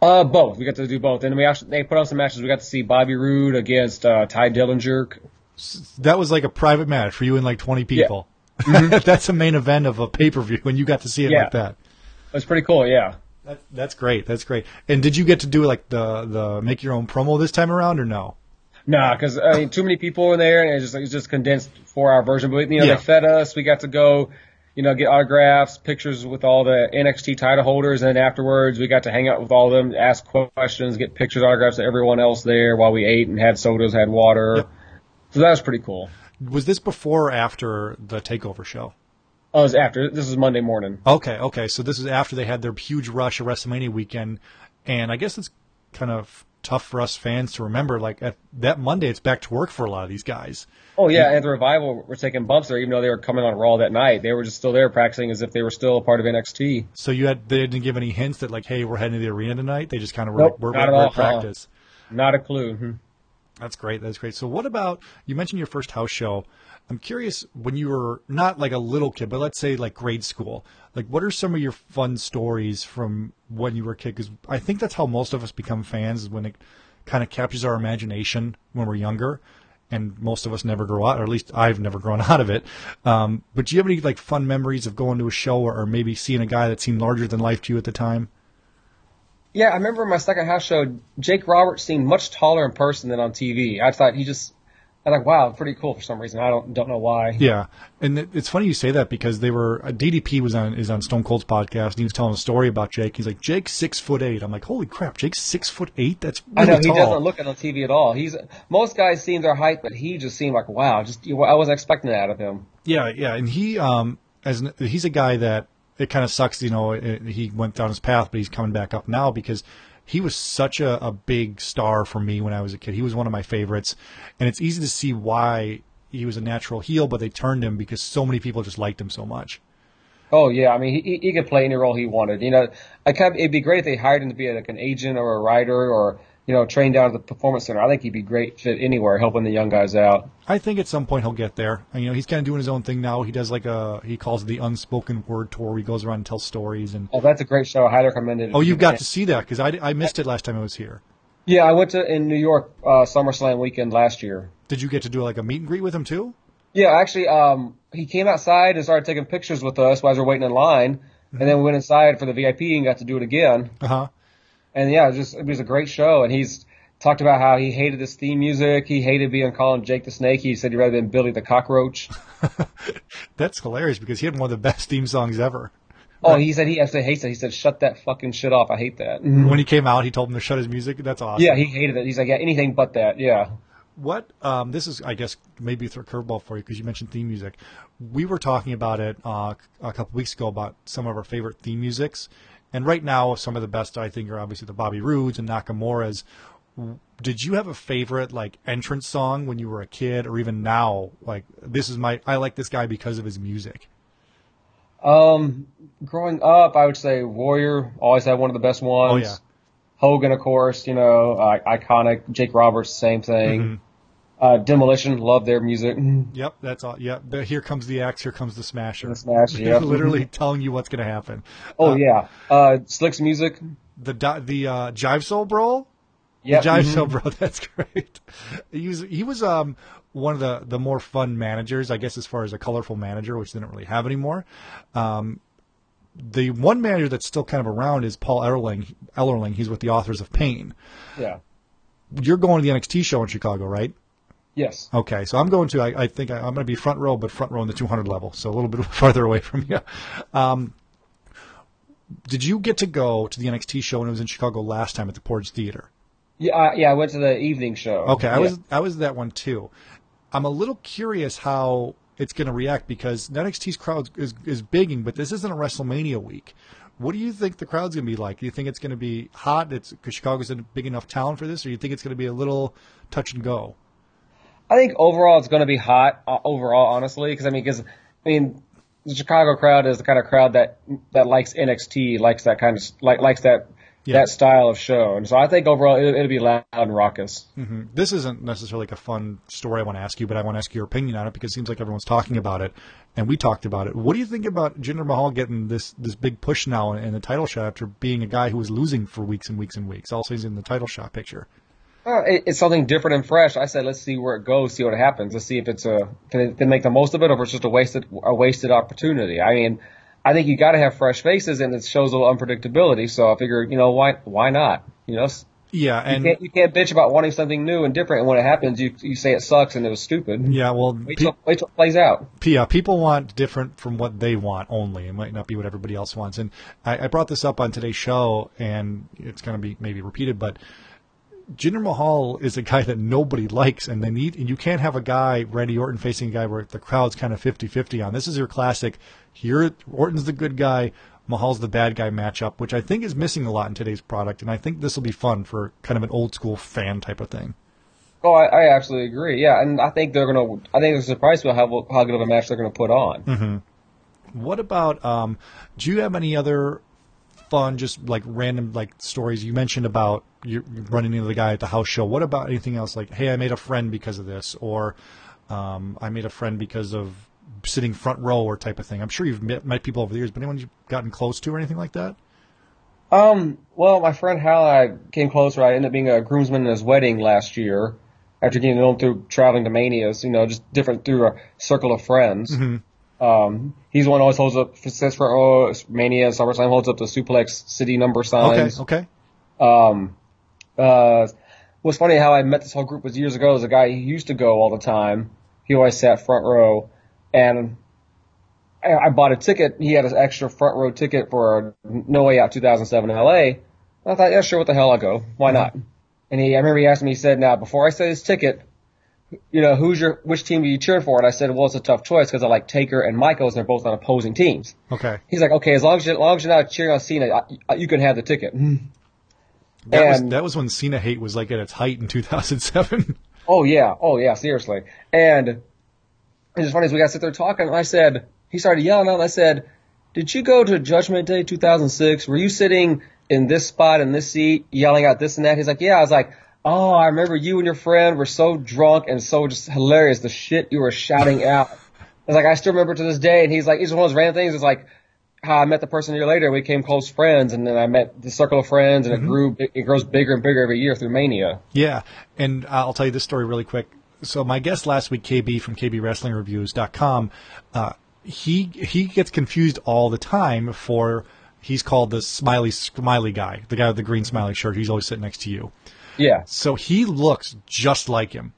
Uh, both. We got to do both. And we actually they put on some matches. We got to see Bobby Roode against uh, Tye Dillinger.
That was like a private match for you and like twenty people. That's the main event of a pay per view, and you got to see it
Yeah.
like that.
That's pretty cool. Yeah.
That, that's great. That's great. And did you get to do like the the make your own promo this time around, or no?
Nah, because I mean, too many people were there, and it's just it's just condensed four hour version. But you know,
Yeah.
they fed us. We got to go, you know, get autographs, pictures with all the NXT title holders, and then afterwards we got to hang out with all of them, ask questions, get pictures, autographs of everyone else there while we ate and had sodas, had water.
Yep.
So that was pretty cool.
Was this before or after the takeover show?
Oh, it was after. This was Monday morning.
Okay, okay. So this is after they had their huge rush of WrestleMania weekend, and I guess it's kind of tough for us fans to remember. Like at that Monday, it's back to work for a lot of these guys.
Oh yeah, and the revival were taking bumps there, even though they were coming on Raw that night. They were just still there practicing as if they were still a part of NXT.
So you had they didn't give any hints that like, hey, we're heading to the arena tonight. They just kind of were
Nope,
like, we're,
not
we're,
at
we're
all.
at practice.
Not a clue. Hmm.
That's great. That's great. So what about you mentioned your first house show? I'm curious when you were not like a little kid, but let's say like grade school. Like what are some of your fun stories from when you were a kid? Because I think that's how most of us become fans is when it kind of captures our imagination when we're younger. And most of us never grow out, or at least I've never grown out of it. Um, but do you have any like fun memories of going to a show or, or maybe seeing a guy that seemed larger than life to you at the time?
Yeah, I remember my second house show. Jake Roberts seemed much taller in person than on TV. I thought he just, I like, wow, pretty cool for some reason. I don't don't know why.
Yeah, and it- it's funny you say that because they were uh, DDP was on is on Stone Cold's podcast and he was telling a story about Jake. He's like Jake's six foot eight. I'm like, holy crap, Jake's six foot eight. That's
I
really
know he doesn't look it on TV at all. He's most guys seem their height, but he just seemed like wow. Just I wasn't expecting that out of him.
Yeah, yeah, and he um as an, he's a guy that it kind of sucks, you know. It, he went down his path, but he's coming back up now because he was such a, a big star for me when I was a kid. He was one of my favorites, and it's easy to see why he was a natural heel, but they turned him because so many people just liked him so much.
Oh yeah, I mean he he- could play any role he wanted. You know, I kind of, it'd be great if they hired him to be like an agent or a writer or you know trained down at the performance center. I think he'd be great fit anywhere, helping the young guys out.
I think at some point he'll get there. You know, he's kind of doing his own thing now. He does like a he calls it the unspoken word tour. Where he goes around and tells stories. And
Oh, that's a great show. I highly recommend it.
oh, you've got to see that because I, I missed it last time I was here.
Yeah, I went to in New York uh, SummerSlam weekend last year.
Did you get to do like a meet and greet with him too?
Yeah, actually, um, he came outside and started taking pictures with us while we were waiting in line, and then we went inside for the VIP and got to do it again.
Uh huh.
And yeah, it was just it was a great show. And he's talked about how he hated this theme music. He hated being called Jake the Snake. He said he'd rather been Billy the Cockroach.
That's hilarious because he had one of the best theme songs ever.
Oh, he said he actually hates it. He said, "Shut that fucking shit off. I hate that."
When he came out, he told him to shut his music. That's awesome.
Yeah, he hated it. He's like, "Yeah, anything but that." Yeah.
What um, this is, I guess, maybe a curveball for you because you mentioned theme music. We were talking about it uh, a couple weeks ago about some of our favorite theme musics, and right now some of the best I think are obviously the Bobby Roodes and Nakamura's. Did you have a favorite like entrance song when you were a kid, or even now? Like this is my I like this guy because of his music.
Um, growing up, I would say Warrior always had one of the best ones.
Oh yeah,
Hogan, of course, you know, uh, iconic. Jake Roberts, same thing.
Mm-hmm.
Uh, Demolition, love their music.
yep, that's all. Yep, the, here comes the axe, here comes the smasher.
The Smash, yep.
literally telling you what's going to happen.
Oh yeah, uh, Slick's music.
The the uh, Jive Soul Bro.
Yeah,
Jive
mhm.
Soul Bro, that's great. He was he was um one of the the more fun managers, I guess, as far as a colorful manager, which they don't really have anymore. Um, the one manager that's still kind of around is Paul Ellerling. Ellerling, he's with the Authors of Pain.
Yeah.
You're going to the NXT show in Chicago, right?
Yes.
Okay, so I'm going to. I, I think I, I'm going to be front row, but front row in the 200 level, so a little bit farther away from you. Um, did you get to go to the NXT show when it was in Chicago last time at the Portage Theater?
Yeah, I, yeah. I went to the evening show.
Okay, I
Yeah.
was I was that one too. I'm a little curious how it's going to react because NXT's crowd is is bigging, but this isn't a WrestleMania week. What do you think the crowd's going to be like? Do you think it's going to be hot? It's because Chicago's a big enough town for this, or do you think it's going to be a little touch and go?
I think overall it's going to be hot uh, overall, honestly, because I mean, because I mean, the Chicago crowd is the kind of crowd that that likes NXT, likes that kind of like likes that
Yeah.
that style of show, and so I think overall it'll, it'll be loud and raucous.
hmm This isn't necessarily like a fun story I want to ask you, but I want to ask your opinion on it because it seems like everyone's talking about it, and we talked about it. What do you think about Jinder Mahal getting this this big push now in, in the title shot after being a guy who was losing for weeks and weeks and weeks? Also, he's in the title shot picture.
Uh, it, it's something different and fresh. I said, let's see where it goes, see what happens. Let's see if it's a can it, can make the most of it, or if it's just a wasted a wasted opportunity. I mean, I think you got to have fresh faces, and it shows a little unpredictability. So I figured, you know, why why not? You know,
Yeah,
you
and
can't you can't bitch about wanting something new and different, and when it happens, you you say it sucks and it was stupid.
yeah, well,
Wait
pe-
wait till it plays out.
yeah, people want different from what they want only. It might not be what everybody else wants. And I, I brought this up on today's show, and it's going to be maybe repeated, but Jinder Mahal is a guy that nobody likes, and they need. And you can't have a guy, Randy Orton, facing a guy where the crowd's kind of 50-50 on. This is your classic. Here, Orton's the good guy, Mahal's the bad guy matchup, which I think is missing a lot in today's product. And I think this will be fun for kind of an old school fan type of thing.
Oh, I, I absolutely agree. Yeah, and I think they're gonna. I think it's surprised about how how good of a match they're gonna put on.
What about? Um, do you have any other fun, just like random like stories? You mentioned about you running into the guy at the house show. What about anything else? Like, hey, I made a friend because of this, or um, I made a friend because of sitting front row, or type of thing. I'm sure you've met, met people over the years, but anyone you've gotten close to or anything like that?
Um, well, my friend Hal, I came closer. I ended up being a groomsman in his wedding last year after getting known through traveling to manias, you know, just different through a circle of friends. Um, he's one who always holds up, says for oh, Mania, SummerSlam, holds up the suplex city number
Okay,
signs.
okay,
Um, uh, what's funny how I met this whole group was years ago. There's a guy he used to go all the time. He always sat front row, and I, I bought a ticket. He had an extra front row ticket for No Way Out 2007 in LA. And I thought, yeah, sure, what the hell, I'll go. Why not? And he, I remember he asked me, he said, now before I say this ticket, you know, who's your, which team are you cheering for? And I said, well, it's a tough choice because I like Taker and Michaels, and they're both on opposing teams.
okay.
He's like, okay, as long as you, as long as you're not cheering on Cena, I, you can have the ticket. Hmm.
That was
And-
that was when Cena hate was like at its height in 2007.
Oh yeah, oh yeah, seriously. And it's funny as we got to sit there talking. And I said, he started yelling out. And I said, "Did you go to Judgment Day 2006? Were you sitting in this spot in this seat, yelling out this and that?" He's like, "Yeah." I was like, "Oh, I remember you and your friend were so drunk and so just hilarious. The shit you were shouting out." I was like, I still remember to this day. And he's like, it's one of those random things. It's like how I met the person a year later. We became close friends, and then I met the circle of friends, and it grew. It grows bigger and bigger every year through Mania.
Yeah, and I'll tell you this story really quick. So my guest last week, KB from KBWrestlingReviews.com, uh, he he gets confused all the time for he's called the smiley smiley guy, the guy with the green smiley shirt. He's always sitting next to you.
Yeah.
So he looks just like him.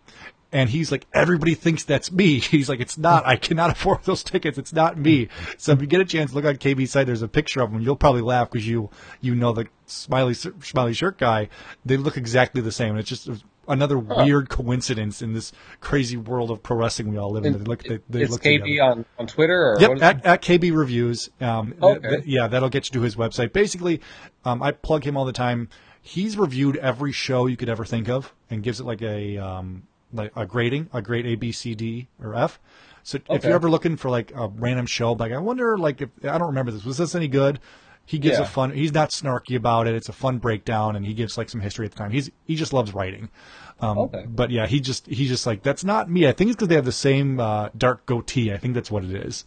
And he's like, everybody thinks that's me. He's like, it's not. I cannot afford those tickets. It's not me. So if you get a chance, look on KB's site. There's a picture of him. You'll probably laugh because you you know the smiley smiley shirt guy. They look exactly the same. It's just another weird coincidence in this crazy world of pro wrestling we all live in. They look. They, they
it's KB
together.
on, on Twitter or
Yep, at, at KB Reviews. Um, th-
Okay.
th- yeah, that'll get you to his website. Basically, um, I plug him all the time. He's reviewed every show you could ever think of and gives it like a um, like a grading, a grade A, B, C, D, or F. So if you're ever looking for like a random show, like I wonder, like if I don't remember this, was this any good? He gives a fun. He's not snarky about it. It's a fun breakdown, and he gives like some history at the time. He's he just loves writing. Um,
Okay.
But yeah, he just he's just like that's not me. I think it's because they have the same uh, dark goatee. I think that's what it is.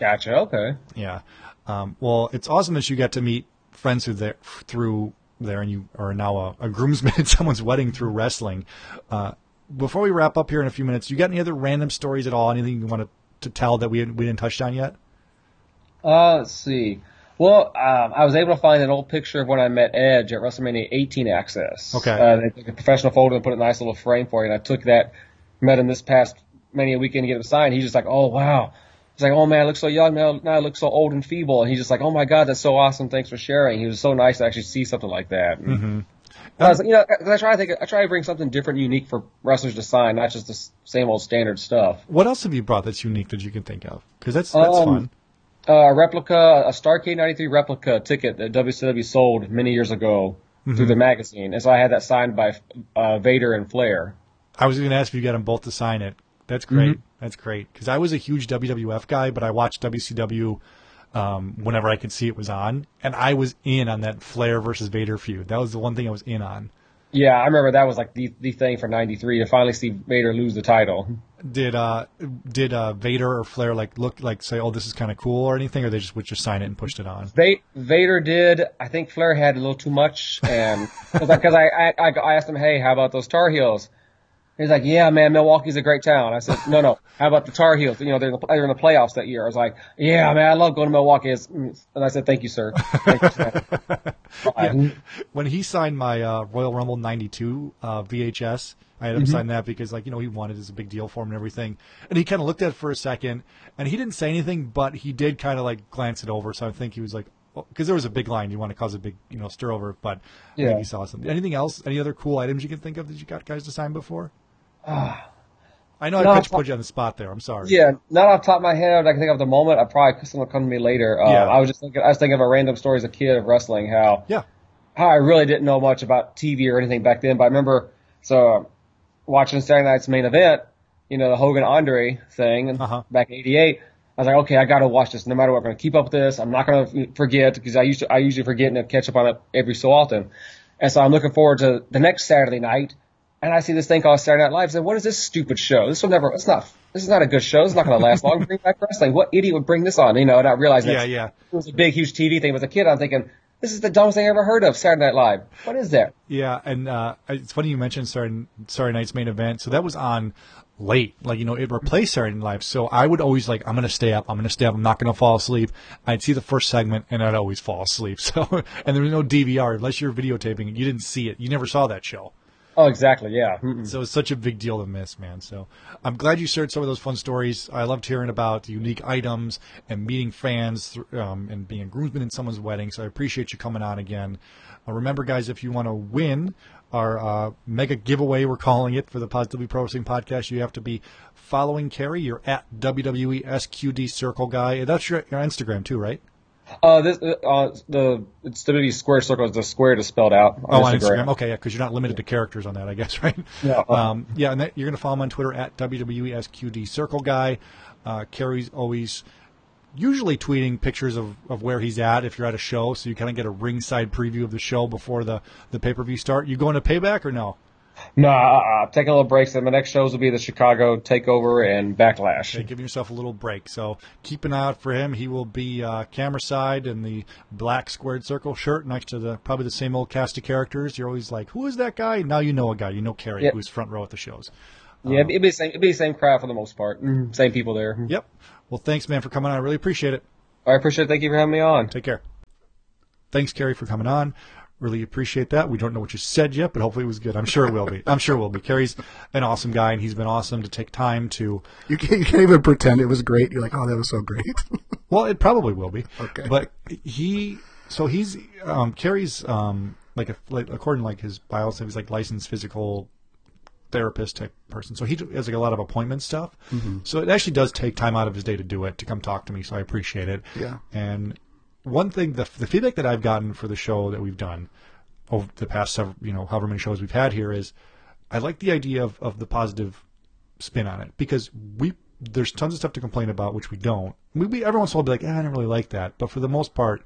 Gotcha. Okay.
Yeah. Um, well, it's awesome that you got to meet friends through there, through there, and you are now a, a groomsman at someone's wedding through wrestling. Uh, before we wrap up here in a few minutes, you got any other random stories at all? Anything you want to, to tell that we we didn't touch on yet?
Uh, let's see. Well, um, I was able to find an old picture of when I met Edge at WrestleMania 18 Axxess.
Okay.
Uh, they took a professional photo and put a nice little frame for you, and I took that, met him this past Mania weekend to get him signed. He's just like, oh wow. He's like, oh man, I look so young now. Now I look so old and feeble. And he's just like, oh my god, that's so awesome. Thanks for sharing. He was so nice to actually see something like that. And I was, like, you know, I try to think, I try to bring something different, and unique for wrestlers to sign, not just the same old standard stuff.
What else have you brought that's unique that you can think of? Because that's that's
Um,
fun.
Uh, a replica, a Starcade '93 replica ticket that WCW sold many years ago through the magazine, and so I had that signed by uh, Vader and Flair.
I was going to ask if you got them both to sign it. That's great. That's great. Because I was a huge WWF guy, but I watched WCW um, whenever I could see it was on, and I was in on that Flair versus Vader feud. That was the one thing I was in on.
Yeah, I remember that was like the the thing for '93 to finally see Vader lose the title.
Did uh did uh Vader or Flair like look like say oh this is kind of cool or anything or they just would just sign it and pushed it on?
Va- Vader did. I think Flair had a little too much, and because I, I, I I asked him, hey, how about those Tar Heels? He's like, yeah, man, Milwaukee's a great town. I said, no, no. How about the Tar Heels? You know, they're in the, they're in the playoffs that year. I was like, yeah, man, I love going to Milwaukee. And I said, thank you, sir. Thank you, sir. Bye.
when he signed my uh, Royal Rumble '92 uh, VHS, I had him sign that because, like, you know, he wanted it as a big deal for him and everything. And he kind of looked at it for a second, and he didn't say anything, but he did kind of like glance it over. So I think he was like, because there was a big line, you want to cause a big, you know, stir over. But I
Yeah.
think he saw something. Anything else? Any other cool items you can think of that you got guys to sign before? I know
No,
I put, you on the spot there. I'm sorry.
Yeah, not off the top of my head. I can think of the moment. I probably someone will come to me later. Uh,
Yeah.
I was just thinking. I was thinking of a random story as a kid of wrestling. How
Yeah.
how I really didn't know much about TV or anything back then, but I remember so watching Saturday night's main event. You know the Hogan Andre thing
Uh-huh.
back in '88. I was like, okay, I got to watch this no matter what. I'm going to keep up with this. I'm not going to forget because I used to I usually forget and catch up on it every so often. And so I'm looking forward to the next Saturday night. And I see this thing called Saturday Night Live. I said, what is this stupid show? This will never, it's not, this is not a good show. It's not going to last long. Bring back wrestling. What idiot would bring this on? You know, and I realized
Yeah, yeah.
it was a big, huge TV thing. As a kid, I'm thinking, this is the dumbest thing I ever heard of, Saturday Night Live. What is that?
Yeah, and uh, it's funny you mentioned Saturday, Saturday night's main event. So that was on late, like you know, it replaced Saturday Night Live. So I would always like, I'm gonna stay up, I'm gonna stay up, I'm not gonna fall asleep. I'd see the first segment, and I'd always fall asleep. So, and there was no DVR unless you're videotaping it. You didn't see it. You never saw that show.
Oh, exactly. Yeah. Mm-mm.
So it's such a big deal to miss, man. So I'm glad you shared some of those fun stories. I loved hearing about unique items and meeting fans um, and being a groomsman in someone's wedding. So I appreciate you coming on again. Uh, remember, guys, if you want to win our uh, mega giveaway, we're calling it for the Positively Pro Podcast, you have to be following Kerry. You're at WWE SQD Circle Guy. That's your, your Instagram too, right?
Uh, this, uh, the, it's WWE Square Circle. Is the square is spelled out.
Oh, on Instagram. Okay, yeah, because you're not limited to characters on that, I guess, right?
No.
Um, yeah, and that, you're going to follow him on Twitter at WWESQD Circle Guy. Uh, Kerry's always usually tweeting pictures of, of where he's at if you're at a show, so you kind of get a ringside preview of the show before the, the pay per view start. You going to payback or no?
No, uh, uh, taking a little break. So my next shows will be the Chicago Takeover and Backlash.
Okay, giving yourself a little break. So keep an eye out for him. He will be uh, camera side in the black squared circle shirt next to the probably the same old cast of characters. You're always like, who is that guy? Now you know a guy. You know Kerry,
Yep.
who's front row at the shows.
Yeah, it'd be the same. It'd be the same crowd for the most part. Mm, Same people there.
Yep. Well, thanks, man, for coming on. I really appreciate it.
I appreciate it. Thank you for having me on.
Take care. Thanks, Kerry, for coming on. Really appreciate that. We don't know what you said yet, but hopefully it was good. I'm sure it will be. I'm sure it will be. Kerry's an awesome guy, and he's been awesome to take time to.
You can't, you can't even pretend it was great. You're like, oh, that was so great.
Well, it probably will be.
Okay.
But he, so he's um, Kerry's um, like a like according to like his bio, he's like licensed physical therapist type person. So he has like a lot of appointment stuff. So it actually does take time out of his day to do it to come talk to me. So I appreciate it.
Yeah.
And one thing, the the feedback that I've gotten for the show that we've done over the past several, you know, however many shows we've had here is, I like the idea of of the positive spin on it because we there's tons of stuff to complain about which we don't. We, we every once in a while be like, eh, I didn't really like that, but for the most part,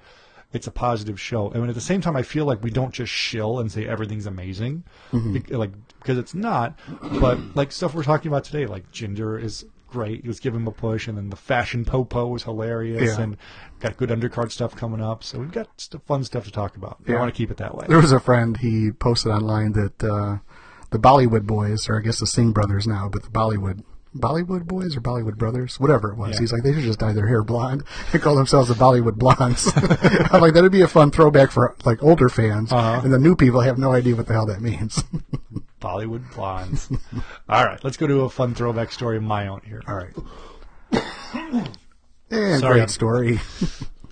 it's a positive show. And at the same time, I feel like we don't just shill and say everything's amazing, Bec- like because it's not. But like stuff we're talking about today, like Ginger is great. Let's give him a push, and then the fashion popo was hilarious,
Yeah.
and got good undercard stuff coming up. So we've got st- fun stuff to talk about. I want to keep it that way.
there was a friend he posted online that uh, the Bollywood boys, or I guess the Singh brothers now, but the Bollywood Bollywood boys or Bollywood brothers, whatever it was.
Yeah.
He's like, they should just dye their hair blonde and call themselves the Bollywood blondes. I'm like, that'd be a fun throwback for like older fans,
Uh-huh.
and the new people have no idea what the hell that means.
Bollywood blondes. All right, let's go to a fun throwback story of my own here.
All right. And
Sorry.
great story.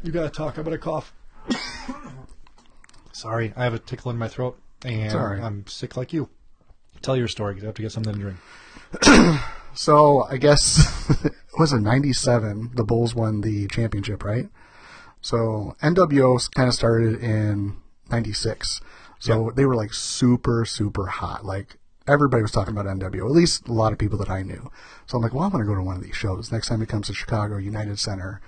You gotta talk. I'm gonna cough. Sorry, I have a tickle in my throat. and
all right.
I'm sick like you. Tell your story because I have to get something to drink.
So I guess it was in '97 the Bulls won the championship, right? So NWO kind of started in '96. So they were like super, super hot. Like everybody was talking about NWO, at least a lot of people that I knew. So I'm like, well, I'm going to go to one of these shows next time it comes to Chicago United Center.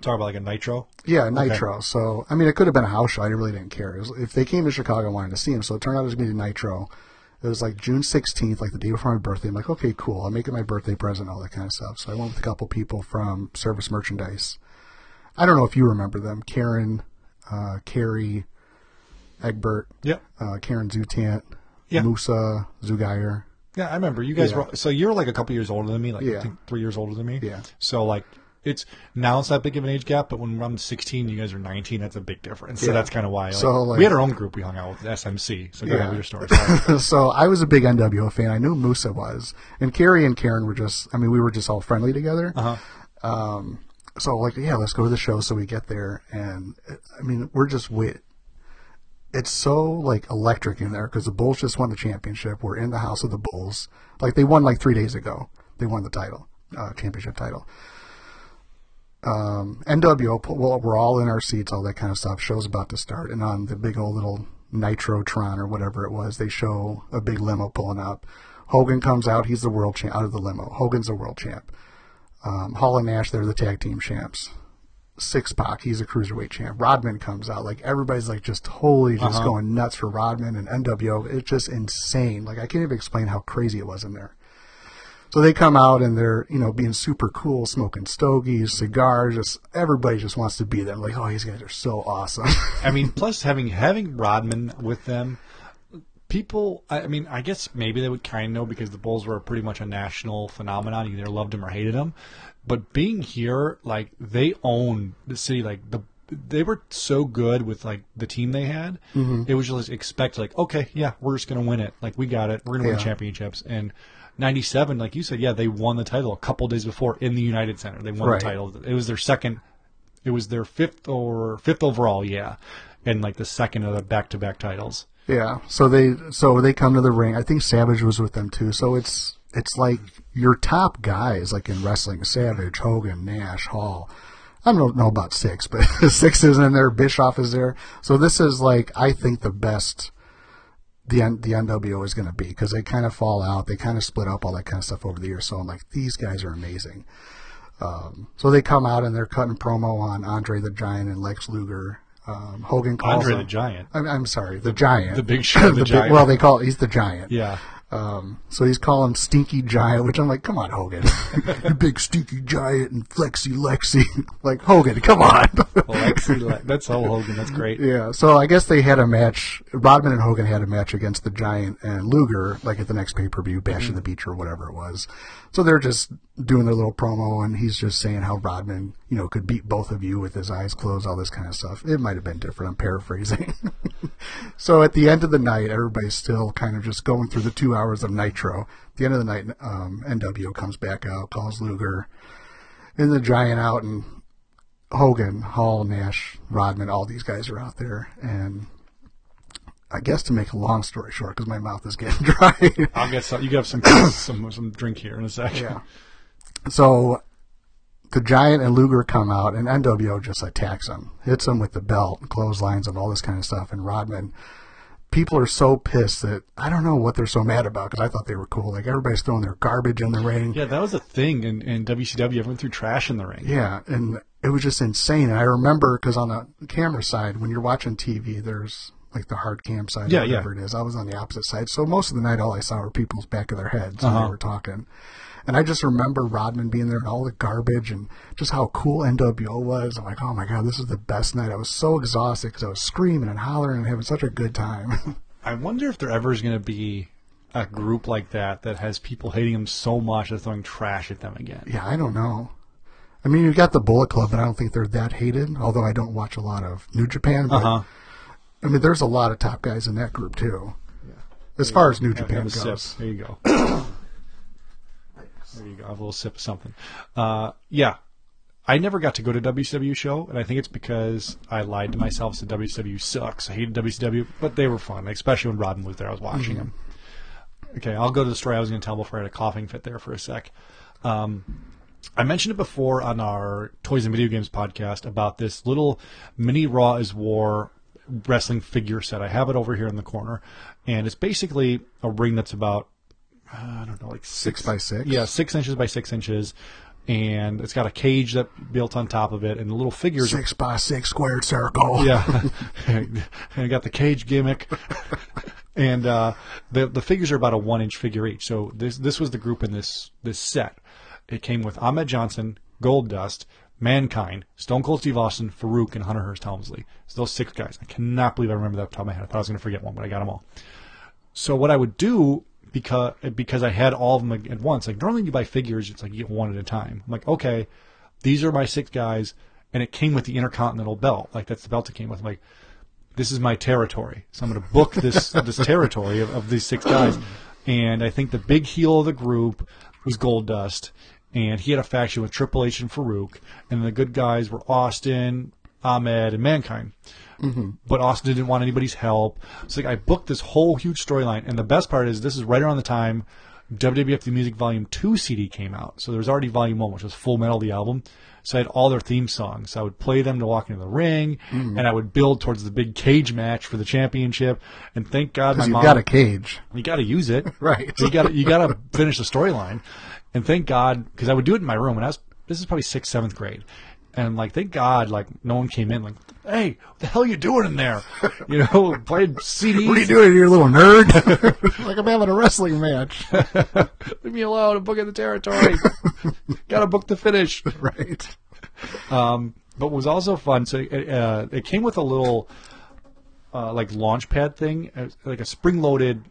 Talk about like a nitro.
Yeah, Nitro. So I mean, it could have been a house show. I really didn't care. It was, if they came to Chicago, I wanted to see him. So it turned out it was going to be Nitro. It was like June 16th, like the day before my birthday. I'm like, okay, cool. I'll make it my birthday present, all that kind of stuff. So I went with a couple people from Service Merchandise. I don't know if you remember them. Karen, uh, Carrie, Egbert,
Yep.
uh, Karen Zutant,
Yeah.
Musa, Zugayer.
Yeah, I remember you guys
Yeah.
were. So you're like a couple years older than me, like
Yeah.
I think three years older than me.
Yeah.
So like it's now it's that big of an age gap, but when I'm 16, you guys are 19. That's a big difference. So
Yeah.
that's kind of why. Like,
So, like-
we had our own group we hung out with SMC. So go ahead
Yeah.
with your story.
So I was a big NWO fan. I knew Musa was, and Carrie and Karen were just. I mean, we were just all friendly together.
Uh-huh.
Um, so like, yeah, let's go to the show. So we get there, and I mean, we're just wait. It's so like electric in there because the Bulls just won the championship. We're in the house of the Bulls. Like they won like three days ago. They won the title, uh, championship title. Um, NWO, well, we're all in our seats, all that kind of stuff. Show's about to start, and on the big old little Nitrotron or whatever it was, they show a big limo pulling up. Hogan comes out; he's the world champ out of the limo. Hogan's the world champ. Um, Hall and Nash, they're the tag team champs. Six Pac, he's a cruiserweight champ. Rodman comes out, like everybody's like just totally just uh-huh. going nuts for Rodman and NWO. It's just insane. Like I can't even explain how crazy it was in there. So they come out and they're, you know, being super cool, smoking stogies, cigars, just everybody just wants to be them. Like, oh, these guys are so awesome.
I mean, plus having having Rodman with them, people. I mean, I guess maybe they would kind of know because the Bulls were pretty much a national phenomenon. You either loved him or hated him. But being here, like they own the city. Like the they were so good with like the team they had. Mm-hmm. It was just expect like, okay, yeah, we're just gonna win it. Like we got it. We're gonna win championships and. 97, like you said, yeah, they won the title a couple days before in the United Center. They won
Right.
the title. It was their second it was their fifth or fifth overall, yeah, and like the second of the back-to-back titles.
yeah. So they, so they come to the ring. I think Savage was with them too. So it's, it's like your top guys, like in wrestling, Savage, Hogan, Nash, Hall. I don't know about six, but six is in there. Bischoff is there. So this is like, I think the best the N- the NWO is going to be because they kind of fall out, they kind of split up, all that kind of stuff over the years. So I'm like, these guys are amazing. Um, so they come out and they're cutting promo on Andre the Giant and Lex Luger. Um, Hogan calls
Andre
him-
the Giant.
I'm, I'm sorry, the Giant,
The Big Show, the
big-
Giant.
well, they call he's the Giant.
Yeah,
Um, so he's calling him Stinky Giant, which I'm like, come on, Hogan, you big Stinky Giant and Flexi Lexi, like Hogan, come on.
Alexi, Le- that's Hulk Hogan. That's great.
Yeah, so I guess they had a match. Rodman and Hogan had a match against the Giant and Luger, like at the next pay per view, Bash of the Beach or whatever it was. So they're just doing their little promo, and he's just saying how Rodman, you know, could beat both of you with his eyes closed, all this kind of stuff. It might have been different. I'm paraphrasing. so at the end of the night, everybody's still kind of just going through the two hours of Nitro. At the end of the night, um, NWO comes back out, calls Luger and the Giant out, and Hogan, Hall, Nash, Rodman, all these guys are out there. And I guess to make a long story short, because my mouth is getting dry.
I'll get some. You got some some some drink here in a second.
yeah. So the Giant and Luger come out, and NWO just attacks them, hits them with the belt, clotheslines them, all this kind of stuff. And Rodman, people are so pissed that I don't know what they're so mad about because I thought they were cool. Like everybody's throwing their garbage in the ring.
Yeah, that was a thing in, in WCW. Everyone threw trash in the ring.
Yeah, and it was just insane. And I remember because on the camera side, when you're watching TV, there's like the hard cam side,
Yeah,
or whatever
yeah.
it is. I was on the opposite side, so most of the night, all I saw were people's back of their heads when
Uh-huh.
they were talking. And I just remember Rodman being there and all the garbage and just how cool NWO was. I'm like, oh my god, this is the best night. I was so exhausted because I was screaming and hollering and having such a good time.
I wonder if there ever is going to be a group like that that has people hating them so much they're throwing trash at them again.
yeah, I don't know. I mean, you got the Bullet Club, but I don't think they're that hated. Although I don't watch a lot of New Japan, but
Uh huh.
I mean, there's a lot of top guys in that group too. Yeah. As far as New Japan goes.
There you go. there you go. Have a little sip of something. Uh, yeah, I never got to go to WCW show, and I think it's because I lied to myself. Said WCW sucks. I hated WCW, but they were fun, especially when Rodman was there. I was watching him. Okay, I'll go to the story I was going to tell before I had a coughing fit there for a sec. Um, I mentioned it before on our Toys and Video Games podcast about this little mini Raw is War wrestling figure set. I have it over here in the corner, and it's basically a ring that's about uh, I don't know, like
Six by six?
Yeah, six inches by six inches, and it's got a cage that built on top of it, and the little figures.
Six by six squared circle.
Yeah, and I got the cage gimmick, and uh, the the figures are about a one inch figure each. So this this was the group in this this set. It came with Ahmed Johnson, Gold Dust, Mankind, Stone Cold Steve Austin, Farouk, and Hunter Hearst Helmsley. So those six guys. I cannot believe I remember that off the top of my head. I thought I was going to forget one, but I got them all. So what I would do because because I had all of them at once. Like normally you buy figures, it's like you get one at a time. I'm like, okay, these are my six guys, and it came with the Intercontinental belt. Like that's the belt it came with. I'm like, this is my territory, so I'm going to book this this territory of, of these six guys. And I think the big heel of the group was Gold Dust, and he had a faction with Triple H and Farouk, and the good guys were Austin, Ahmed, and Mankind mm-hmm. but Austin didn't want anybody's help. So like I booked this whole huge storyline, and the best part is this is right around the time WWF The Music Volume Two CD came out. So there was already Volume One, which was Full Metal the album. So I had all their theme songs. I would play them to walk into the ring, mm-hmm. and I would build towards the big cage match for the championship. And thank God my
you've
mom
got a cage.
you got to use it,
Right.
You got to you got to finish the storyline, and thank God because I would do it in my room, and I was this is probably sixth seventh grade, and like thank God like no one came in like hey what the hell are you doing in there, you know playing CDs.
What are you doing, you little nerd? like I'm having a wrestling match.
Leave me alone. I'm booking the territory. got to book the finish.
right.
Um, but was also fun, so it, uh, it came with a little uh, like launch pad thing, uh, like a spring loaded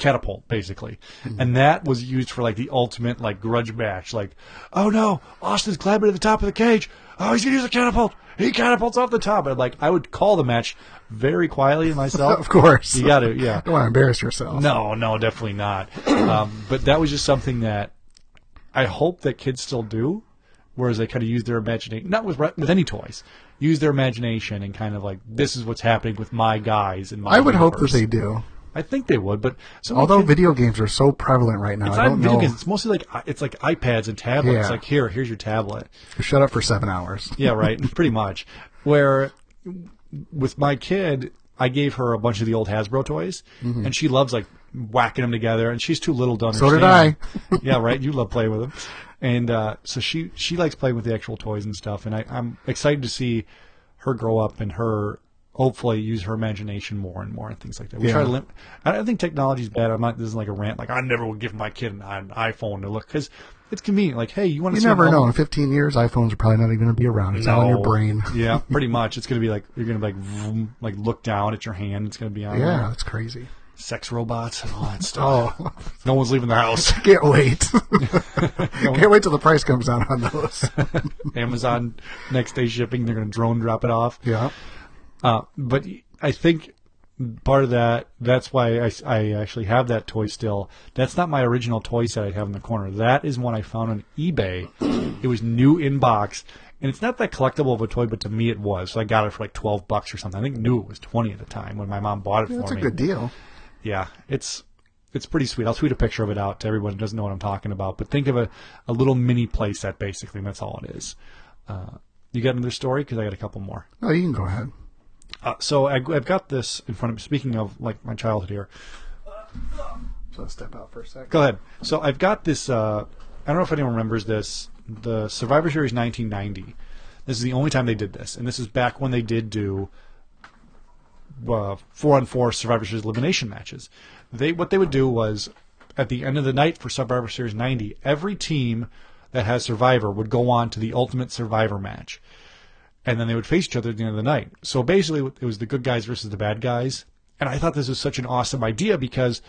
catapult, basically, and that was used for like the ultimate like grudge match. Like, oh no, Austin's climbing to the top of the cage. Oh, he's gonna use a catapult. He catapults off the top, and like I would call the match very quietly myself.
Of course.
you got to, yeah.
Don't want to embarrass yourself.
No, no, definitely not. um, but that was just something that I hope that kids still do, whereas they kind of use their imagination, not with with any toys, use their imagination and kind of like this is what's happening with my guys and my.
I would hope that they do.
I think they would, but
Although
kids,
video games are so prevalent right now,
it's
I don't know.
games. It's mostly like it's like iPads and tablets.
Yeah.
Like here, here's your tablet.
Shut up for seven hours.
Yeah, right. pretty much. Where with my kid, I gave her a bunch of the old Hasbro toys, and she loves like whacking them together. And she's too little to understand.
So did I.
yeah, right. You love playing with them, and uh, so she she likes playing with the actual toys and stuff. And I, I'm excited to see her grow up and her hopefully use her imagination more and more and things like that. We
Yeah.
try to lim- I don't think technology's bad. I'm not. This is like a rant. Like I never would give my kid an, an iPhone to look because it's convenient. Like hey, you want to
You never know. In 15 years, iPhones are probably not even going to be around. It's all in your brain.
yeah, pretty much. It's gonna be like you're gonna like vroom, like look down at your hand. It's gonna be on
Yeah,
there.
that's crazy.
sex robots and all that stuff.
Oh,
No one's leaving the house.
can't wait. can't wait till the price comes out on those.
Amazon next day shipping. They're gonna drone drop it off.
yeah.
Uh, but I think part of that, that's why I, I actually have that toy still. That's not my original toy set I have in the corner. That is one I found on eBay. It was new in box. And it's not that collectible of a toy, but to me it was. So I got it for like 12 bucks or something. I think new it was 20 at the time when my mom bought it
That's
for
a
me.
That's a good deal.
Yeah, it's it's pretty sweet. I'll tweet a picture of it out to everyone who doesn't know what I'm talking about. But think of a, a little mini play set, basically, and that's all it is. Uh, you got another story? Because I got a couple more.
No, you can go ahead.
Uh, so I, I've got this in front of me. Speaking of like my childhood here,
So I'll step out for a second.
go ahead. So I've got this. Uh, I don't know if anyone remembers this. The Survivor Series 1990. This is the only time they did this, and this is back when they did do uh, four on four Survivor Series elimination matches. They what they would do was at the end of the night for Survivor Series 90, every team that has Survivor would go on to the Ultimate Survivor match, and then they would face each other at the end of the night. So basically, it was the good guys versus the bad guys, and I thought this was such an awesome idea because,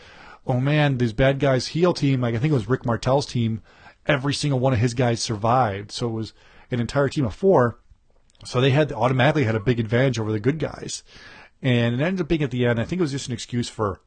oh man, these bad guys heel team, like I think it was Rick Martel's team, every single one of his guys survived, so it was an entire team of four. So they had automatically had a big advantage over the good guys. And it ended up being at the end, I think it was just an excuse for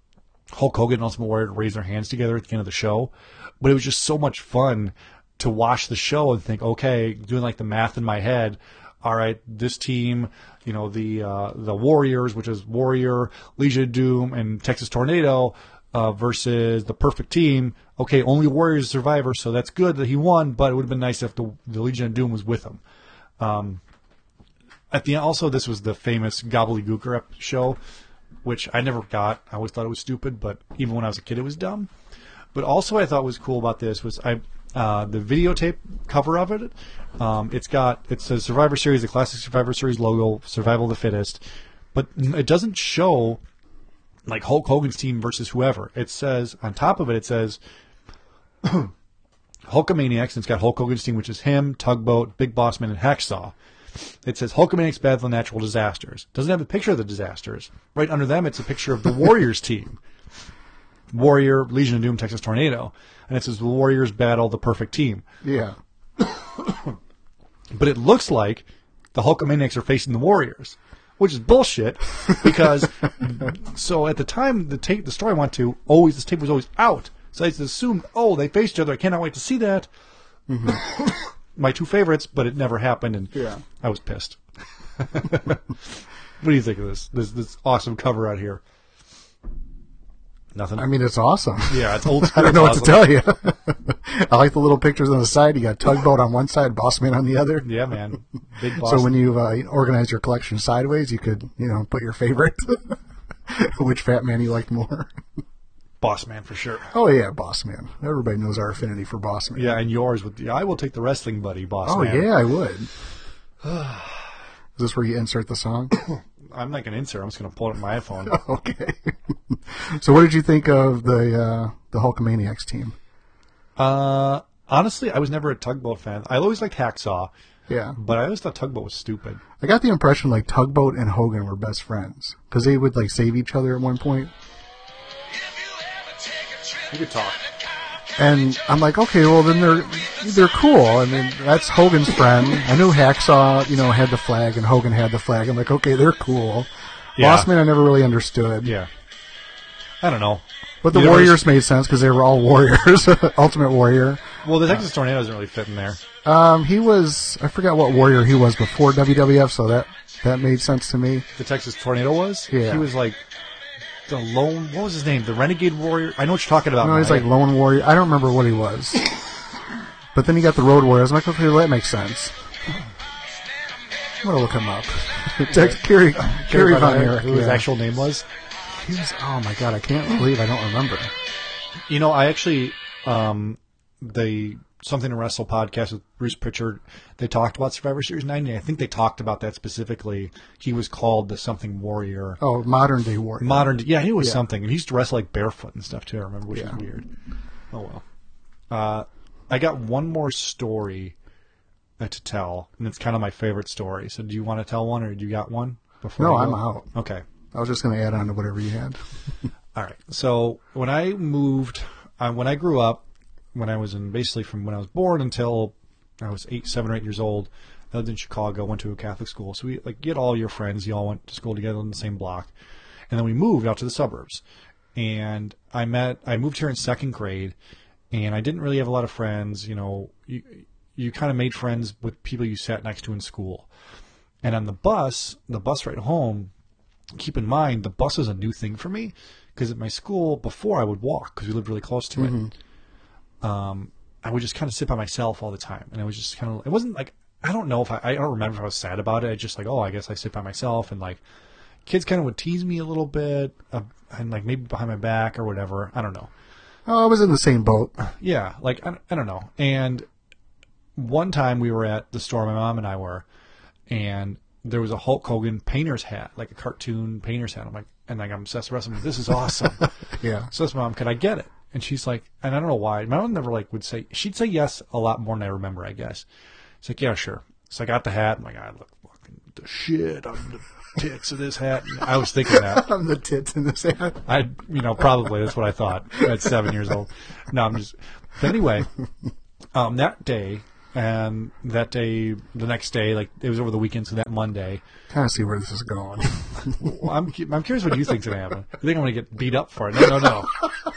Hulk Hogan and Ultimate Warrior to raise their hands together at the end of the show. But it was just so much fun to watch the show and think, okay, doing like the math in my head. All right, this team, you know, the uh, the Warriors, which is Warrior, Legion of Doom, and Texas Tornado, uh, versus the Perfect Team. Okay, only Warriors survivor, so that's good that he won. But it would have been nice if the, the Legion of Doom was with him. Um, at the also, this was the famous Gobbledygooker show, which I never got. I always thought it was stupid, but even when I was a kid, it was dumb. But also, I thought was cool about this was I uh, the videotape cover of it. Um, it's got it says Survivor Series, the classic Survivor Series logo, Survival of the Fittest, but it doesn't show like Hulk Hogan's team versus whoever. It says on top of it, it says Hulkamaniacs, and it's got Hulk Hogan's team, which is him, Tugboat, Big Boss Man, and Hacksaw. It says Hulkamaniacs Battle Natural Disasters. Doesn't have a picture of the disasters. Right under them, it's a picture of the Warriors team. Warrior, Legion of Doom, Texas Tornado. And it says the Warriors battle the perfect team.
Yeah.
But it looks like the Hulkamaniacs are facing the Warriors, which is bullshit because so at the time the tape the story went to always this tape was always out. So I just assumed, oh, they face each other. I cannot wait to see that. Mm-hmm. My two favorites, but it never happened, and
Yeah.
I was pissed. what do you think of this? This this awesome cover out here. Nothing.
I mean, it's awesome.
yeah, it's old
I don't know what to tell you. I like the little pictures on the side. You got tugboat on one side, bossman on the other.
Yeah, man. Big boss.
So when you uh, organize your collection sideways, you could, you know, put your favorite, which Fat Man you liked more.
boss man for sure.
Oh yeah, Boss Man. Everybody knows our affinity for Boss Man.
Yeah, and yours with the, I will take the wrestling buddy, boss
Oh
man.
yeah, I would. Is this where you insert the song?
I'm not gonna insert. I'm just gonna pull it in my iPhone.
okay. so what did you think of the uh, the Hulkamaniacs team?
Uh, honestly, I was never a tugboat fan. I always liked Hacksaw,
Yeah,
but I always thought tugboat was stupid.
I got the impression like Tugboat and Hogan were best friends because they would like save each other at one point.
You could talk.
And I'm like, okay, well then they're they're cool. I mean, that's Hogan's friend. I knew Hacksaw, you know, had the flag and Hogan had the flag. I'm like, okay, they're cool.
Yeah.
Bossman, I never really understood.
Yeah. I don't know.
But the Warriors made sense because they were all warriors. Ultimate Warrior.
Well, the Texas Tornado doesn't really fit in there.
Um, he was I forgot what Warrior he was before WWF, so that that made sense to me.
The Texas Tornado was.
Yeah.
He was like the lone. What was his name? The Renegade Warrior. I know what you're talking about.
No, he's
Mike.
like Lone Warrior. I don't remember what he was. but then he got the Road Warriors. I'm like, okay, well, that makes sense. I'm gonna look him up. Text Kerry Kerry Von Erich.
who his actual name was.
He was, oh my god, I can't believe I don't remember.
You know, I actually, um, the Something to Wrestle podcast with Bruce Pritchard, they talked about Survivor Series 90. I think they talked about that specifically. He was called the something warrior.
Oh, modern day warrior.
Modern, yeah, he was
Yeah.
something. And he used to wrestle like barefoot and stuff too, I remember, which
Yeah.
was weird. Oh well. Uh, I got one more story uh, to tell, and it's kind of my favorite story. So do you want to tell one or do you got one? Before
No, I'm out.
Okay.
I was just gonna add on to whatever you had.
All right. So when I moved, uh, when I grew up, when I was in basically from when I was born until I was eight, seven or eight years old, I lived in Chicago, went to a Catholic school. So we like get all your friends, you all went to school together in the same block, and then we moved out to the suburbs. And I met, I moved here in second grade, and I didn't really have a lot of friends. You know, you you kind of made friends with people you sat next to in school. And on the bus, the bus ride home, keep in mind the bus is a new thing for me because at my school before I would walk because we lived really close to it. Mm-hmm. Um, I would just kind of sit by myself all the time, and I was just kind of. It wasn't like I don't know if I I don't remember if I was sad about it. I just like oh I guess I sit by myself and like kids kind of would tease me a little bit uh, and like maybe behind my back or whatever. I don't know.
Oh, I was in the same boat.
Yeah, like I, I don't know. And one time we were at the store, my mom and I were, and there was a Hulk Hogan painter's hat, like a cartoon painter's hat. I'm like, and like I'm obsessed with wrestling. This is awesome.
Yeah.
So asked mom, could I get it? And she's like, and I don't know why. My mom never like would say. She'd say yes a lot more than I remember. I guess. She's like, yeah, sure. So I got the hat. I'm like, I look fucking the shit. I'm the tits of this hat. And I was thinking that.
I'm the tits in this hat.
I, you know, probably that's what I thought at seven years old. No, I'm just. But anyway, um, that day and that day, the next day, like it was over the weekend, so that Monday.
Kind of see where this is going.
Well, I'm cu- I'm curious what you think's gonna happen. You think I'm gonna get beat up for it? No, no, no,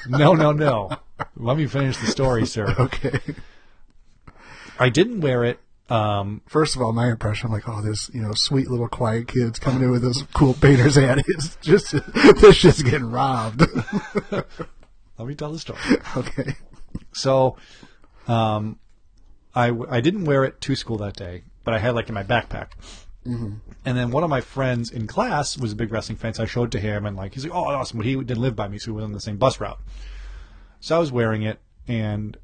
no, no, no. Let me finish the story, sir.
okay.
I didn't wear it. Um,
First of all, my impression, I'm like, oh, this, you know, sweet little quiet kid's coming in with those cool painter's hat. Is just this shit's getting robbed.
let me tell the story.
okay.
So, um, I, w- I didn't wear it to school that day, but I had like in my backpack. Mm-hmm. And then one of my friends in class was a big wrestling fan, so I showed it to him, and like he's like, "Oh, awesome!" But he didn't live by me, so he was on the same bus route. So I was wearing it, and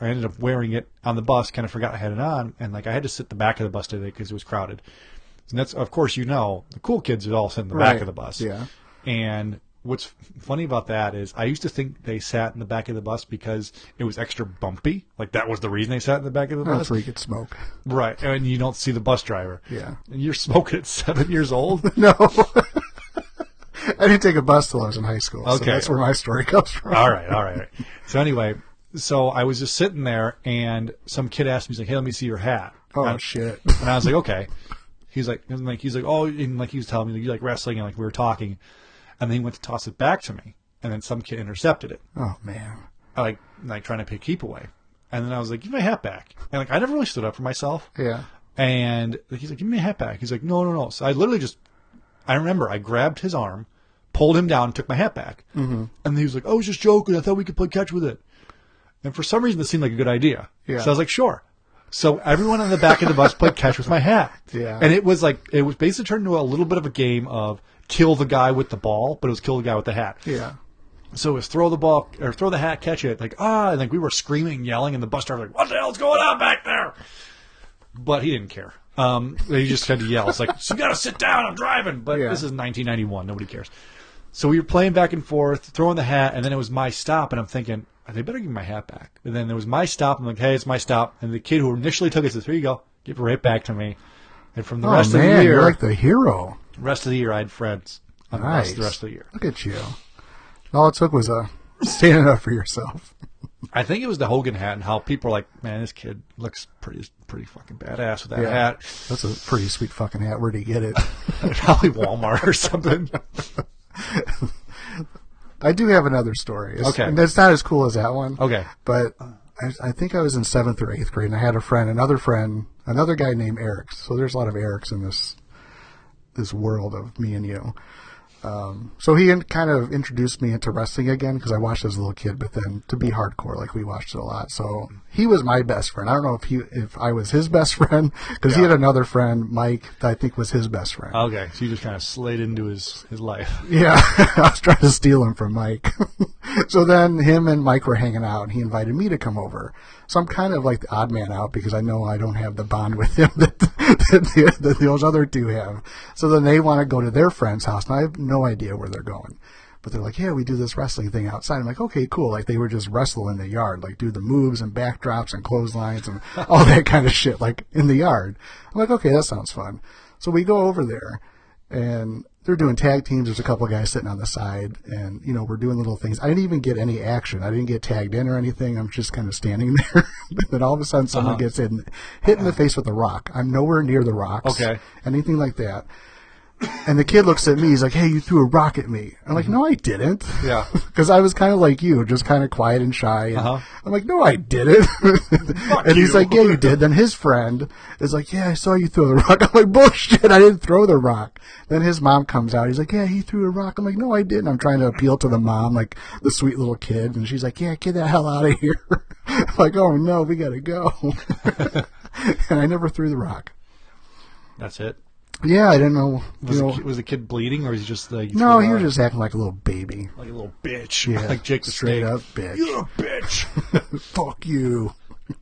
I ended up wearing it on the bus. Kind of forgot I had it on, and like I had to sit the back of the bus today because it was crowded. And that's, of course, you know, the cool kids are all sit in the back of the bus.
Yeah.
And what's funny about that is I used to think they sat in the back of the bus because it was extra bumpy. Like that was the reason they sat in the back of the
oh,
bus.
That's where you could smoke.
Right. And you don't see the bus driver.
Yeah.
And you're smoking at seven years old?
No. I didn't take a bus till I was in high school. So
Okay.
that's where my story comes from.
all right, all right, all right. So anyway, so I was just sitting there and some kid asked me, he's like, Hey, let me see your hat.
Oh,
and,
shit.
And I was like, Okay. He's like and like he's like, Oh and like he was telling me you like wrestling and like we were talking and then he went to toss it back to me and then some kid intercepted it.
Oh, man.
Like like trying to pick keep away. And then I was like, Give me my hat back. And like I never really stood up for myself.
Yeah.
And he's like, give me my hat back. He's like, no, no, no. So I literally just, I remember I grabbed his arm, pulled him down, took my hat back. Mm-hmm. And he was like, I was just joking. I thought we could play catch with it. And for some reason, this seemed like a good idea.
Yeah.
So I was like, sure. So everyone on the back of the bus played catch with my hat.
Yeah.
And it was like, it was basically turned into a little bit of a game of kill the guy with the ball, but it was kill the guy with the hat.
Yeah.
So it was throw the ball or throw the hat, catch it, like ah, and like we were screaming, yelling, and the bus driver like, "What the hell's going on back there?" But he didn't care. Um, he just had to yell. It's like, so "You got to sit down. I'm driving." But
Yeah.
this is 1991. Nobody cares. So we were playing back and forth, throwing the hat, and then it was my stop, and I'm thinking, they better give me my hat back. And then there was my stop. I'm like, hey, it's my stop. And the kid who initially took it says, here you go, give it right back to me. And from the
Oh,
rest of the year,
You're like the hero.
Rest of the year, I had friends on the
Nice.
the rest of the year.
Look at you. All it took was uh, a standing up for yourself.
I think it was the Hogan hat and how people were like, man, this kid looks pretty pretty fucking badass with that
Yeah.
hat.
That's a pretty sweet fucking hat. Where'd he get it?
Probably Walmart or something.
I do have another story. It's,
Okay.
And it's not as cool as that one.
Okay.
But I, I think I was in seventh or eighth grade, and I had a friend, another friend, another guy named Eric. So there's a lot of Erics in this this world of me and you. Um, so he in- kind of introduced me into wrestling again because I watched as a little kid, but then to be hardcore, like we watched it a lot. So he was my best friend. I don't know if he if I was his best friend because he had another friend, Mike, that I think was his best friend.
Okay, so you just kind of slid into his his life.
Yeah, I was trying to steal him from Mike. so then him and Mike were hanging out, and he invited me to come over. So I'm kind of like the odd man out because I know I don't have the bond with him that, that, the, that those other two have. So then they want to go to their friend's house, and I have no idea where they're going. But they're like, yeah, we do this wrestling thing outside. I'm like, okay, cool. Like they were just wrestle in the yard, like do the moves and backdrops and clotheslines and all that kind of shit, like in the yard. I'm like, okay, that sounds fun. So we go over there and they're doing tag teams. There's a couple of guys sitting on the side, and you know we're doing little things. I didn't even get any action. I didn't get tagged in or anything. I'm just kind of standing there. then all of a sudden, someone uh-huh. gets in, hit in the uh-huh. face with a rock. I'm nowhere near the rocks.
Okay.
anything like that. And the kid looks at me. He's like, "Hey, you threw a rock at me." I'm like, "No, I didn't."
Yeah.
because I was kind of like you, just kind of quiet and shy. And
Uh-huh.
I'm like, "No, I didn't." and he's
you.
like, "Yeah, you did." Then his friend is like, "Yeah, I saw you throw the rock." I'm like, "Bullshit! I didn't throw the rock." Then his mom comes out. He's like, "Yeah, he threw a rock." I'm like, "No, I didn't." I'm trying to appeal to the mom, like the sweet little kid, and she's like, "Yeah, get the hell out of here." I'm like, "Oh no, we gotta go." and I never threw the rock.
That's it.
Yeah, I didn't know.
Was, the,
know
ki- was the kid bleeding, or is he just like
no, he was just acting like a little baby.
like a little bitch,
Yeah,
like Jake the
straight
Snake.
up bitch.
You're a bitch.
Fuck you.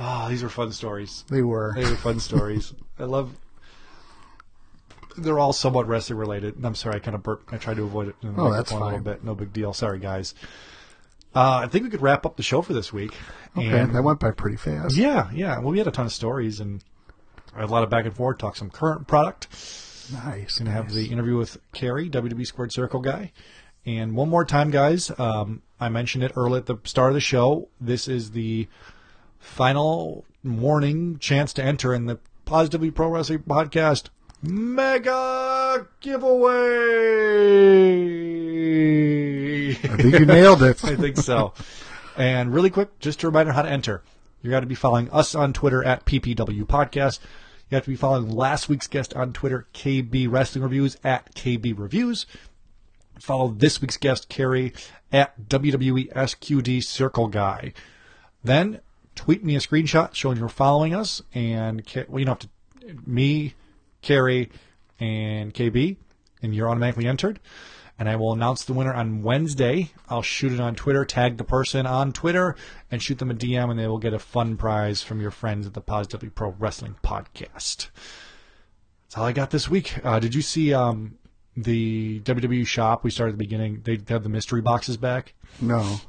Ah, these were fun stories.
They were.
They were fun stories. I love. They're all somewhat wrestling related. I'm sorry, I kind of burped. I tried to avoid it in
Oh, that's
microphone a little
fine.
bit. No big deal. Sorry, guys. Uh, I think we could wrap up the show for this week.
Okay,
And-
that went by pretty fast.
yeah, yeah. Well, we had a ton of stories and I had a lot of back and forth. Talk some current product.
Nice.
Gonna have the interview with Kerry, WWE Squared Circle guy. And one more time, guys, um, I mentioned it early at the start of the show. This is the final warning chance to enter in the Positively Pro Wrestling Podcast Mega Giveaway.
I think you nailed it.
I think so. And really quick, just a reminder how to enter. You got to be following us on Twitter at PPW Podcast. You have to be following last week's guest on Twitter, KB Wrestling Reviews at KB Reviews. Follow this week's guest, Kerry, at WWE SQD Circle Guy. Then tweet me a screenshot showing you're following us, and well, you don't have to. Me, Kerry, and KB, and you're automatically entered. And I will announce the winner on Wednesday. I'll shoot it on Twitter, tag the person on Twitter, and shoot them a DM, and they will get a fun prize from your friends at the Positively Pro Wrestling Podcast. That's all I got this week. Uh, did you see um, the WWE shop we started at the beginning? They have the mystery boxes back.
No,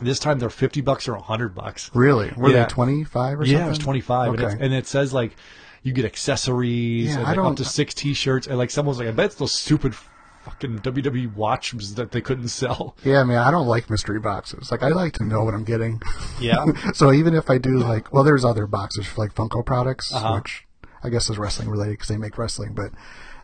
This time they're fifty bucks or hundred bucks.
really? Were
Yeah.
they twenty five or something?
Yeah, it was twenty five, and,
Okay.
it's- and it says like you get accessories
Yeah,
and like, up to six T-shirts, and like someone's like, "I bet it's those stupid fucking WWE watches that they couldn't sell."
yeah, man, I don't like mystery boxes. Like, I like to know what I'm getting.
Yeah,
so even if I do like, well, there's other boxes for like Funko products,
Uh-huh.
which I guess is wrestling related because they make wrestling. But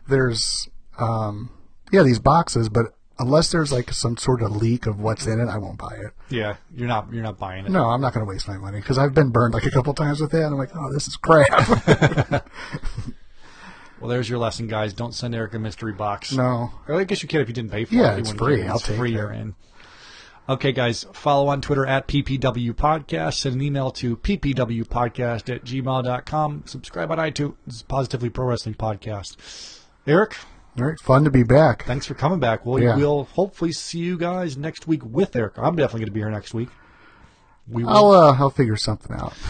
there's, um, yeah, these boxes. But unless there's like some sort of leak of what's in it, I won't buy it.
yeah, you're not you're not buying it.
No, I'm not going to waste my money because I've been burned like a couple times with that. And I'm like, oh, this is crap.
Well, there's your lesson, guys. Don't send Eric a mystery box.
no,
Or I guess you can if you didn't pay for
Yeah,
it. Yeah,
it's free. I'll
It's
take
free. You're in. Okay, guys, follow on Twitter at PPW Podcast. Send an email to ppwpodcast at gmail.com. Subscribe on iTunes. Positively Pro Wrestling Podcast. Eric,
all right, fun to be back.
thanks for coming back. We'll,
Yeah.
we'll hopefully see you guys next week with Eric. I'm definitely going to be here next week. We will.
I'll uh, I'll figure something out.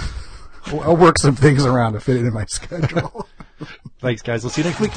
I'll work some things around to fit it in my schedule.
Thanks, guys. We'll see you next week.